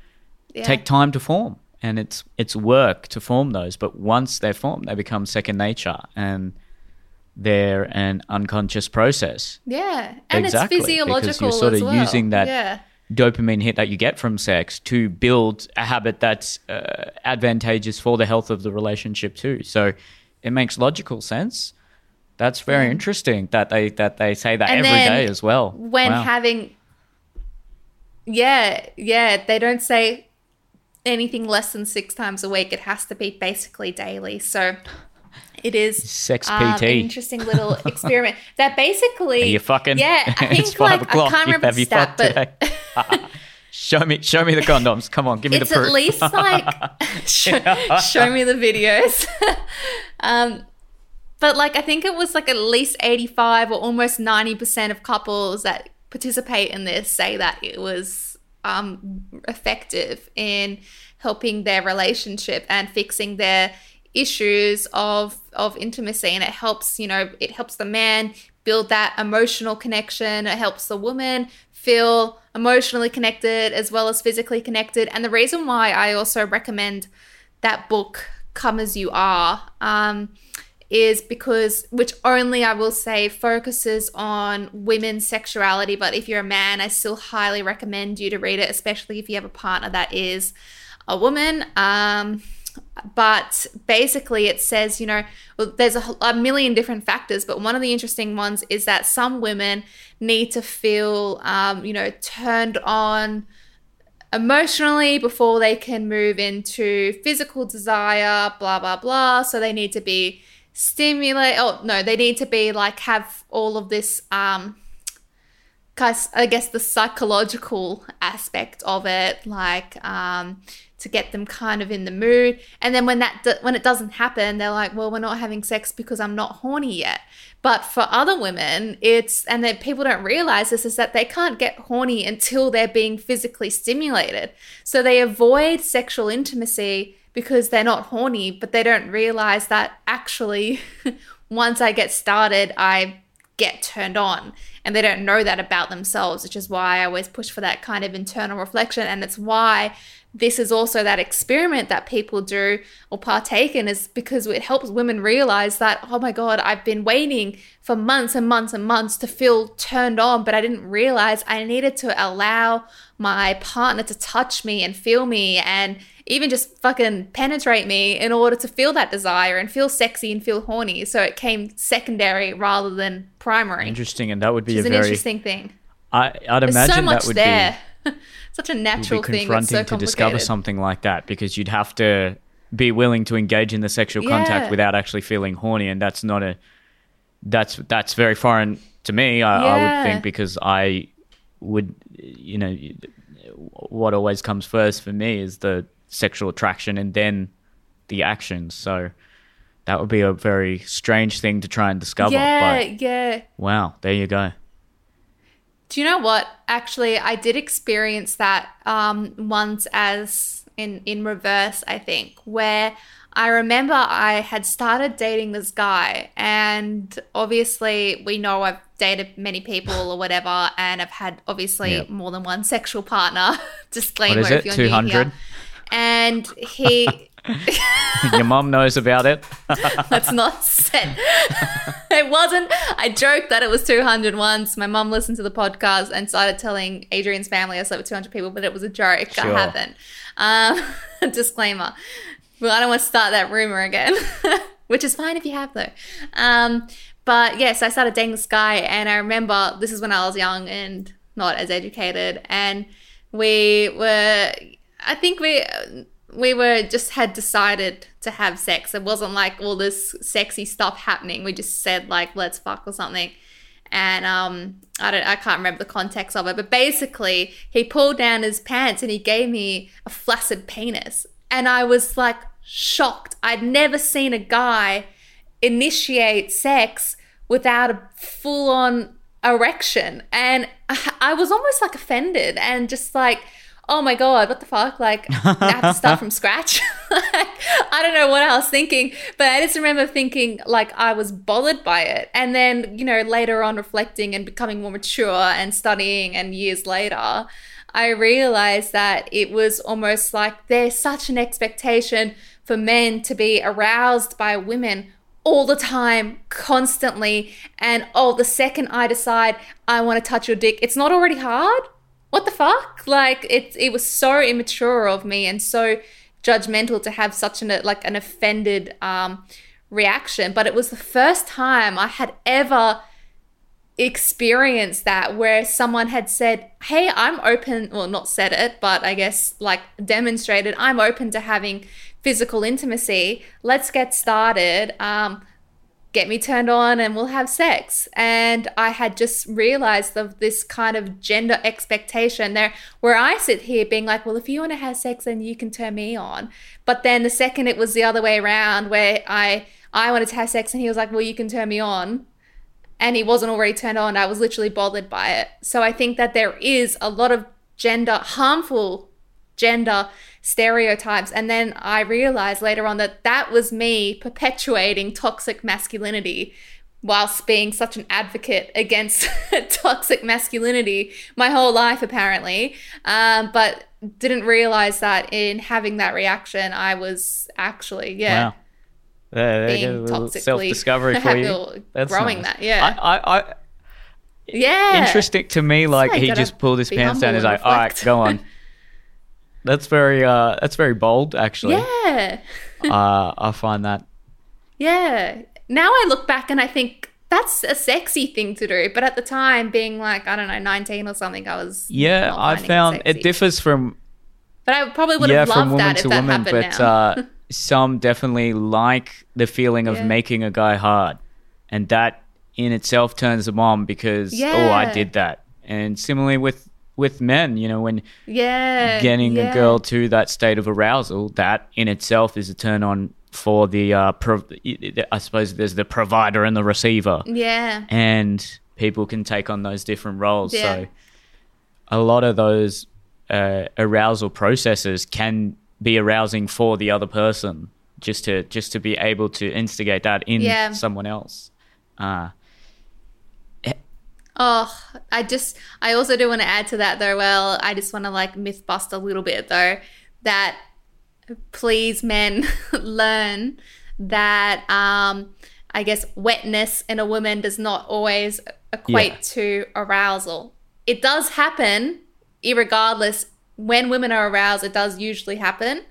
yeah. take time to form and it's it's work to form those but once they're formed they become second nature and they're an unconscious process yeah and exactly, it's physiological because you're sort of well. using that yeah. dopamine hit that you get from sex to build a habit that's uh, advantageous for the health of the relationship too so it makes logical sense that's very interesting that they that they say that and every day as well when wow. having yeah yeah they don't say anything less than six times a week. It has to be basically daily. So it is sex um, PT. an interesting little experiment that basically. You fucking? Yeah, I think like I can't remember the stat, but. show me, show me the condoms. Come on, give me it's the proof. at least like show, show me the videos. um, but like I think it was like at least eighty-five or almost ninety percent of couples that participate in this say that it was um, effective in helping their relationship and fixing their issues of of intimacy. And it helps you know it helps the man build that emotional connection. It helps the woman feel emotionally connected as well as physically connected. And the reason why i also recommend that book come as you are um, is because, which only I will say focuses on women's sexuality. But if you're a man, I still highly recommend you to read it, especially if you have a partner that is a woman. Um, but basically, it says, you know, well, there's a, a, million different factors, but one of the interesting ones is that some women need to feel, um, you know, turned on emotionally before they can move into physical desire, blah, blah, blah. So they need to be stimulate oh no they need to be like have all of this um I guess the psychological aspect of it, like um, to get them kind of in the mood. And then when that when it doesn't happen, they're like, "Well, we're not having sex because I'm not horny yet." But for other women, it's and that people don't realize this is that they can't get horny until they're being physically stimulated. So they avoid sexual intimacy because they're not horny, but they don't realize that actually, once I get started, I get turned on. And they don't know that about themselves, which is why I always push for that kind of internal reflection. And it's why this is also that experiment that people do or partake in is because it helps women realize that oh my god i've been waiting for months and months and months to feel turned on but i didn't realize i needed to allow my partner to touch me and feel me and even just fucking penetrate me in order to feel that desire and feel sexy and feel horny. So it came secondary rather than primary. Interesting and that would be a very interesting thing. I, i'd imagine There's so much that would there. be such a natural be thing. so to discover something like that because you'd have to be willing to engage in the sexual yeah. contact without actually feeling horny, and that's not a that's that's very foreign to me. I, yeah. I would think because I would, you know, what always comes first for me is the sexual attraction and then the actions. So that would be a very strange thing to try and discover. Yeah, yeah. Wow, there you go. Do you know what? Actually, I did experience that um, once as in in reverse. I think where I remember I had started dating this guy, and obviously we know I've dated many people or whatever, and I've had obviously yep. more than one sexual partner. Disclaimer: what is it? Two hundred. And he Your mom knows about it. That's not said. it wasn't. I joked that it was 200 once. My mom listened to the podcast and started telling Adrian's family I slept with 200 people, but it was a joke. Sure. I haven't. Um, disclaimer. Well, I don't want to start that rumor again, which is fine if you have, though. Um, but yes, I started dating this guy, and I remember this is when I was young and not as educated, and we were. I think we we were just had decided to have sex. It wasn't like all this sexy stuff happening. We just said like let's fuck or something. And um I don't I can't remember the context of it, but basically he pulled down his pants and he gave me a flaccid penis. And I was like shocked. I'd never seen a guy initiate sex without a full on erection. And I was almost like offended and just like oh my god, what the fuck? Like, I have to start from scratch. like, I don't know what I was thinking, but I just remember thinking like I was bothered by it. And then, you know, later on reflecting and becoming more mature and studying, and years later, I realized that it was almost like there's such an expectation for men to be aroused by women all the time, constantly. And oh, the second I decide I want to touch your dick, it's not already hard what the fuck? Like it it was so immature of me and so judgmental to have such an like an offended um, reaction. But it was the first time I had ever experienced that where someone had said, Hey, I'm open, well, not said it, but I guess like demonstrated, I'm open to having physical intimacy. Let's get started. Um, get me turned on and we'll have sex. And I had just realized of this kind of gender expectation there where I sit here being like, well, if you want to have sex, then you can turn me on. But then the second it was the other way around where I I wanted to have sex and he was like, well, you can turn me on. And he wasn't already turned on. I was literally bothered by it. So I think that there is a lot of gender, harmful gender stereotypes. And then I realized later on that that was me perpetuating toxic masculinity whilst being such an advocate against toxic masculinity my whole life, apparently. Um, but didn't realize that in having that reaction, I was actually, yeah. Wow. Uh, being toxically self-discovery for you. That's growing nice. that, yeah. I, I, I, yeah. Interesting to me, like he just pulled his pants down. And he's like, "All right, go on." That's very uh that's very bold actually. Yeah. uh I find that Yeah. Now I look back and I think that's a sexy thing to do, but at the time being like, I don't know, 19 or something, I was Yeah, I found it, it, differs from But I probably would have yeah, loved that if that woman, happened but now. uh some definitely like the feeling of yeah. making a guy hard. And that in itself turns them on because yeah. oh, I did that. And similarly with with men, you know, when yeah, getting yeah. a girl to that state of arousal, that in itself is a turn on for the, uh, pro- I suppose there's the provider and the receiver. Yeah. And people can take on those different roles. Yeah. So a lot of those uh, arousal processes can be arousing for the other person just to just to be able to instigate that in yeah. someone else. Uh, Oh, I just, I also do want to add to that though. Well, I just want to like myth bust a little bit though that please men learn that um, I guess wetness in a woman does not always equate yeah. to arousal. It does happen, regardless. When women are aroused, it does usually happen,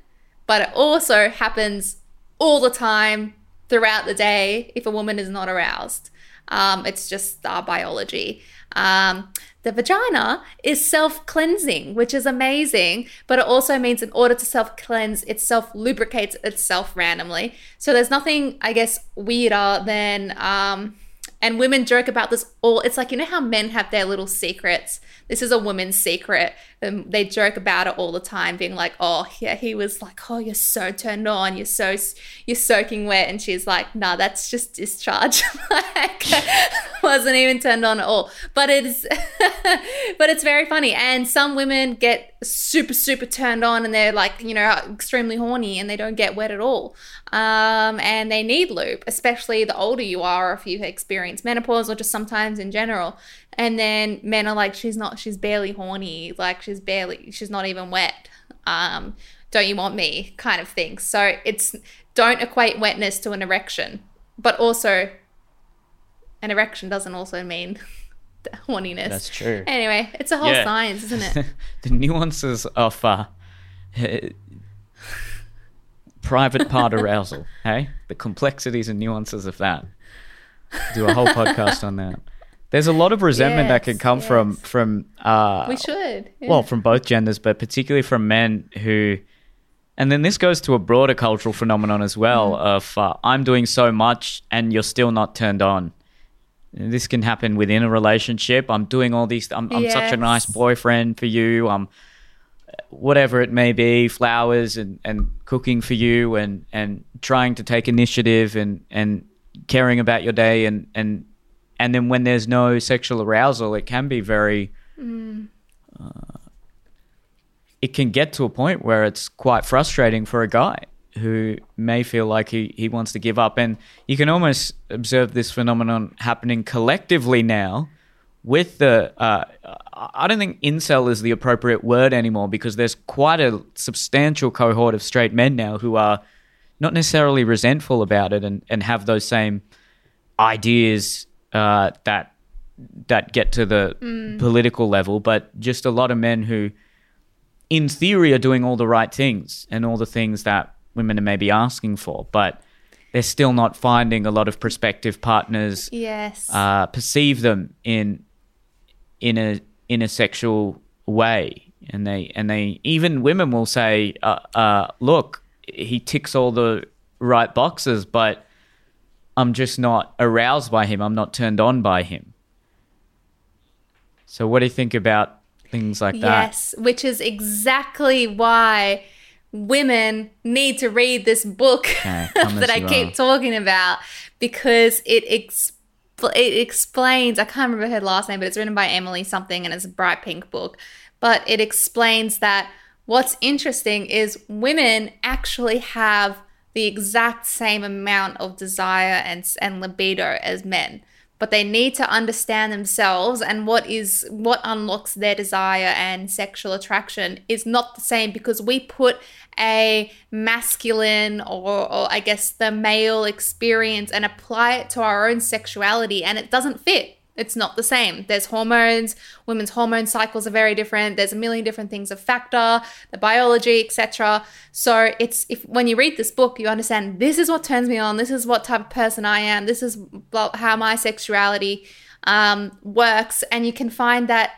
but it also happens all the time throughout the day if a woman is not aroused. Um, it's just our biology. Um, the vagina is self cleansing, which is amazing, but it also means in order to self cleanse, it self lubricates itself randomly. So there's nothing, I guess, weirder than, um, and women joke about this all. It's like, you know how men have their little secrets this is a woman's secret. And they joke about it all the time, being like, "Oh, yeah, he was like, oh, you're so turned on, you're so you're soaking wet," and she's like, "Nah, that's just discharge. like, wasn't even turned on at all." But it's but it's very funny, and some women get super super turned on, and they're like, you know, extremely horny, and they don't get wet at all, um, and they need lube, especially the older you are, if you experience menopause, or just sometimes in general. And then men are like, she's not, she's barely horny, like she's barely, she's not even wet. Um, don't you want me? Kind of thing. So it's don't equate wetness to an erection, but also an erection doesn't also mean horniness. That's true. Anyway, it's a whole yeah. science, isn't it? the nuances of uh, private part arousal, hey? The complexities and nuances of that. Do a whole podcast on that there's a lot of resentment yes, that can come yes. from from uh, we should yeah. well from both genders, but particularly from men who. And then this goes to a broader cultural phenomenon as well mm. of uh, I'm doing so much and you're still not turned on. This can happen within a relationship. I'm doing all these. I'm, I'm yes. such a nice boyfriend for you. I'm whatever it may be, flowers and, and cooking for you and, and trying to take initiative and, and caring about your day and, and and then when there's no sexual arousal, it can be very mm. uh, it can get to a point where it's quite frustrating for a guy who may feel like he, he wants to give up. And you can almost observe this phenomenon happening collectively now with the uh, I don't think incel is the appropriate word anymore because there's quite a substantial cohort of straight men now who are not necessarily resentful about it and, and have those same ideas uh, that that get to the mm. political level, but just a lot of men who, in theory, are doing all the right things and all the things that women are maybe asking for, but they're still not finding a lot of prospective partners. Yes, uh, perceive them in in a in a sexual way, and they and they even women will say, uh, uh, "Look, he ticks all the right boxes, but I'm just not aroused by him. I'm not turned on by him." So, what do you think about things like that? Yes, which is exactly why women need to read this book okay, that I keep are. talking about because it explains it explains, I can't remember her last name, but it's written by Emily something and it's a bright pink book. But it explains that what's interesting is women actually have the exact same amount of desire and, and libido as men but they need to understand themselves and what is what unlocks their desire and sexual attraction is not the same because we put a masculine or, or I guess the male experience and apply it to our own sexuality and it doesn't fit it's not the same. There's hormones, women's hormone cycles are very different. There's a million different things of factor, the biology, etc. So it's if when you read this book, you understand this is what turns me on. This is what type of person I am. This is how my sexuality um, works, and you can find that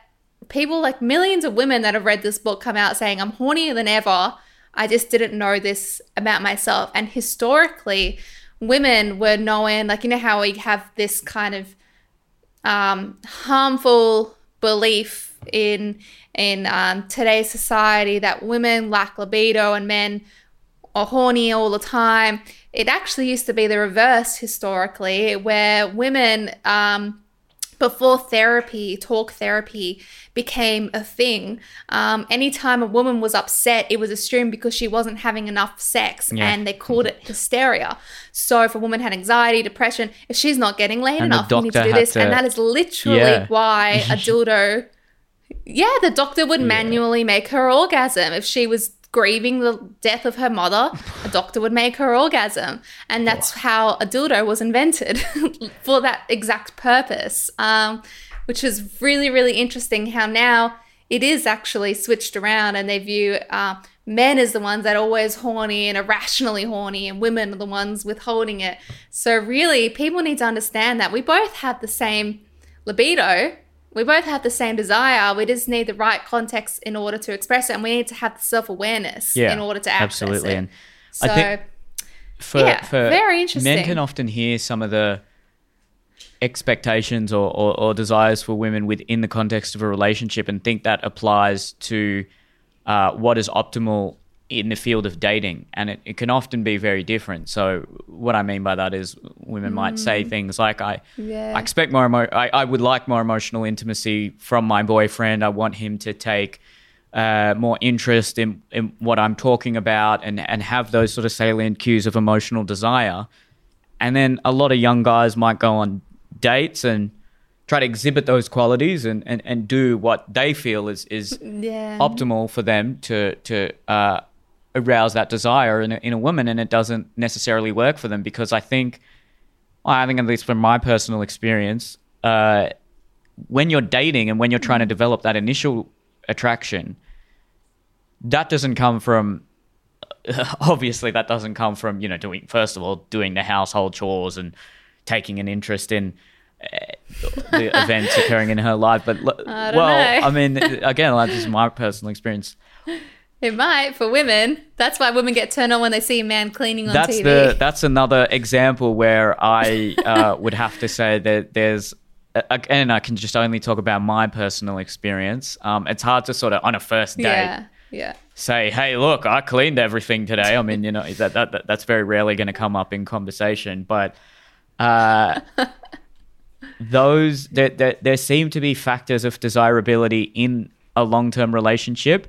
people like millions of women that have read this book come out saying I'm hornier than ever. I just didn't know this about myself. And historically, women were known like you know how we have this kind of um, harmful belief in in um, today's society that women lack libido and men are horny all the time. It actually used to be the reverse historically, where women um, before therapy, talk therapy became a thing, um, anytime a woman was upset, it was assumed because she wasn't having enough sex yeah. and they called it hysteria. So if a woman had anxiety, depression, if she's not getting laid and enough, you need to do this. To, and that is literally yeah. why a dildo. Yeah, the doctor would yeah. manually make her orgasm if she was grieving the death of her mother, a doctor would make her orgasm. And that's oh. how a dildo was invented for that exact purpose, um, which is really, really interesting how now it is actually switched around and they view uh, men as the ones that are always horny and irrationally horny, and women are the ones withholding it. So, really, people need to understand that we both have the same libido we both have the same desire. We just need the right context in order to express it, and we need to have the self awareness yeah, in order to access absolutely. it. And so, I think for, yeah, for very interesting. Men can often hear some of the expectations or, or, or, desires for women within the context of a relationship and think that applies to uh, what is optimal in the field of dating and it, it can often be very different so what i mean by that is women mm. might say mm. things like i yeah. i expect more emo- I, I would like more emotional intimacy from my boyfriend i want him to take uh, more interest in, in what i'm talking about and, and have those sort of salient cues of emotional desire and then a lot of young guys might go on dates and try to exhibit those qualities and, and, and do what they feel is is yeah. optimal for them to to uh, arouse that desire in a, in a woman and it doesn't necessarily work for them because I think, I think at least from my personal experience, uh, when you're dating and when you're trying to develop that initial attraction, that doesn't come from obviously that doesn't come from you know doing first of all doing the household chores and taking an interest in the events occurring in her life. But I well, know. I mean, again, like, this is my personal experience. It might for women. That's why women get turned on when they see a man cleaning on That's TV. the that's another example where I uh, would have to say that there's and I can just only talk about my personal experience. Um, it's hard to sort of on a first date yeah, yeah. say, "Hey, look, I cleaned everything today." I mean, you know, that, that, that that's very rarely going to come up in conversation, but uh, those there, there there seem to be factors of desirability in a long-term relationship,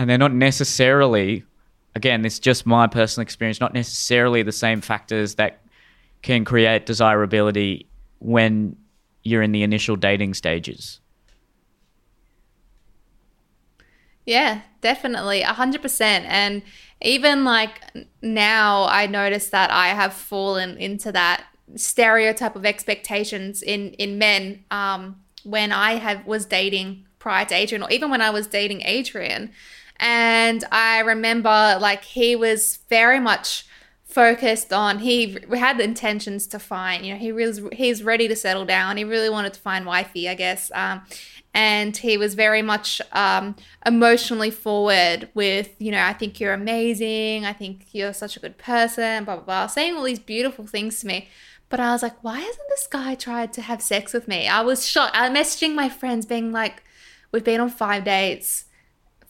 and they're not necessarily. Again, it's just my personal experience, not necessarily the same factors that can create desirability when you're in the initial dating stages. Yeah, definitely. A hundred percent. And even like now I notice that I have fallen into that stereotype of expectations in, in men, um, when I have was dating prior to Adrian or even when I was dating Adrian. And I remember like he was very much focused on he had intentions to find you know he was he's ready to settle down. He really wanted to find wifey i guess um, and he was very much um, emotionally forward with you know i think you're amazing. I think you're such a good person blah blah blah saying all these beautiful things to me. But i was like why hasn't this guy tried to have sex with me? I was shocked. I messaging my friends being like we've been on five dates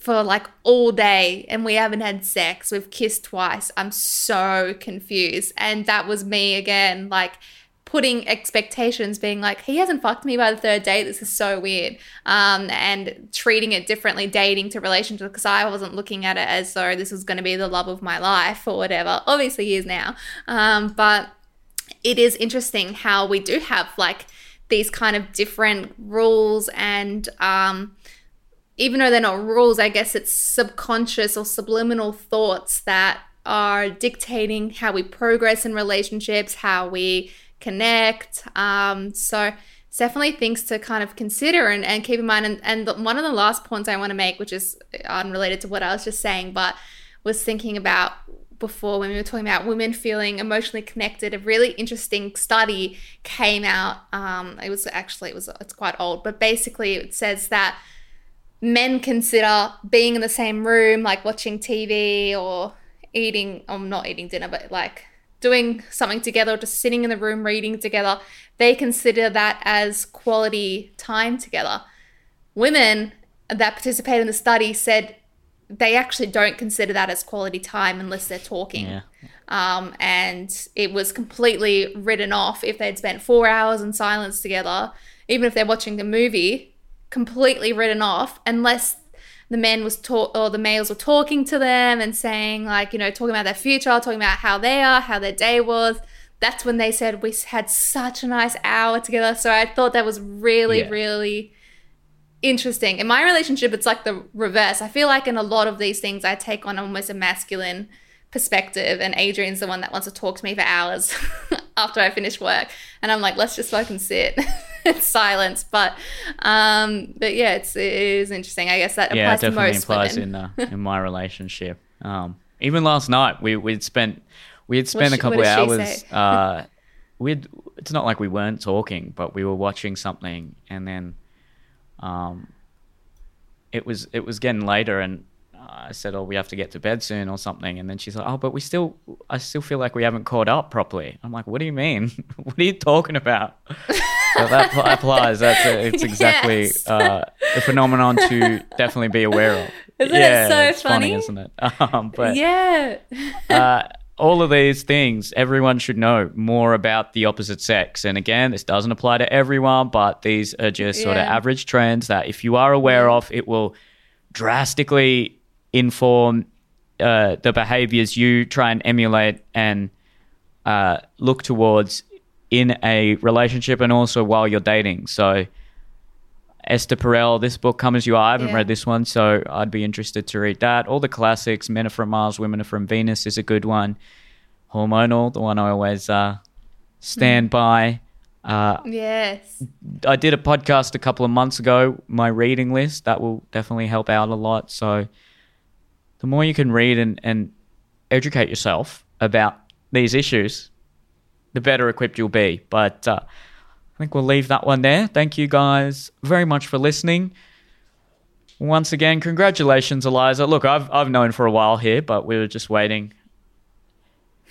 for like all day and we haven't had sex. We've kissed twice. I'm so confused. And that was me again, like putting expectations, being like, he hasn't fucked me by the third date. This is so weird. Um, and treating it differently, dating to relationship, because I wasn't looking at it as though this was going to be the love of my life or whatever. Obviously, he is now. Um, but it is interesting how we do have like these kind of different rules and, um, even though they're not rules, I guess it's subconscious or subliminal thoughts that are dictating how we progress in relationships, how we connect. Um, so it's definitely things to kind of consider and, and keep in mind. And, and the, one of the last points I want to make, which is unrelated to what I was just saying, but was thinking about before when we were talking about women feeling emotionally connected a really interesting study came out um, it was actually it was it's quite old but basically it says that men consider being in the same room, like watching TV or eating, or not eating dinner, but like doing something together, or just sitting in the room reading together, they consider that as quality time together. Women that participated in the study said they actually don't consider that as quality time unless they're talking. Yeah. Um, and it was completely written off if they'd spent four hours in silence together, even if they're watching a movie, completely written off unless the men was talk or the males were talking to them and saying like you know talking about their future talking about how they are how their day was. That's when they said we had such a nice hour together. So i thought that was really Yeah. really interesting. In my relationship it's like the reverse. I feel like in a lot of these things i take on almost a masculine perspective and adrian's the one that wants to talk to me for hours after i finish work and i'm like let's just fucking sit it's silence but um but yeah it's it is interesting i guess that yeah, applies to most applies women in uh, in my relationship. Um, even last night, we we'd spent we had spent she- a couple what of hours. Uh, we'd it's not like we weren't talking, but we were watching something, and then um, it was it was getting later, and I said, "Oh, we have to get to bed soon or something." And then she's like, "Oh, but we still I still feel like we haven't caught up properly." I'm like, "What do you mean? what are you talking about?" so that pl- applies. That's a, it's exactly Yes. uh, a phenomenon to definitely be aware of. Isn't it yeah, so it's funny, funny? isn't it? Um, but yeah uh, all of these things, everyone should know more about the opposite sex. And again, this doesn't apply to everyone, but these are just sort of average trends that if you are aware of, it will drastically inform uh, the behaviors you try and emulate and uh, look towards in a relationship and also while you're dating. So, Esther Perel, this book, Come As You Are. I haven't Yeah. read this one, so I'd be interested to read that. All the classics, Men Are From Mars, Women Are From Venus is a good one. Hormonal, the one I always uh, stand by. Uh, yes I did a podcast a couple of months ago, my reading list. That will definitely help out a lot. So, the more you can read and, and educate yourself about these issues, the better equipped you'll be. But uh, I think we'll leave that one there. Thank you guys very much for listening. Once again, congratulations, Eliza. Look, I've I've known for a while here, but we were just waiting.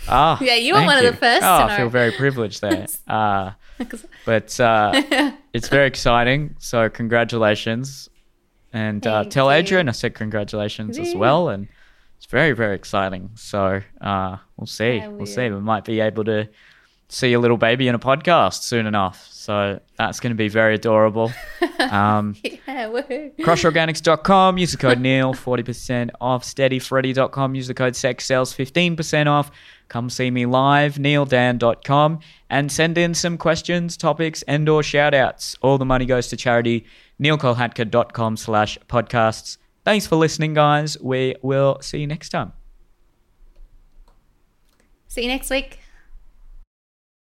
Ah, yeah, you were one you. of the first. Oh, I feel very privileged there. uh, but uh, it's very exciting. So congratulations, and uh, tell Adrian I said congratulations as well, and it's very very exciting. So uh, we'll see. We'll see. We might be able to see a little baby in a podcast soon enough. So that's going to be very adorable. Um, yeah, Crushorganics.com, use the code NEEL, 40% off. SteadyFreddy.com, use the code SEXCELLS, 15% off. Come see me live, neildan.com, and send in some questions, topics, and or shout-outs. All the money goes to charity, neelkolhatkar.com slash podcasts. Thanks for listening, guys. We will see you next time. See you next week.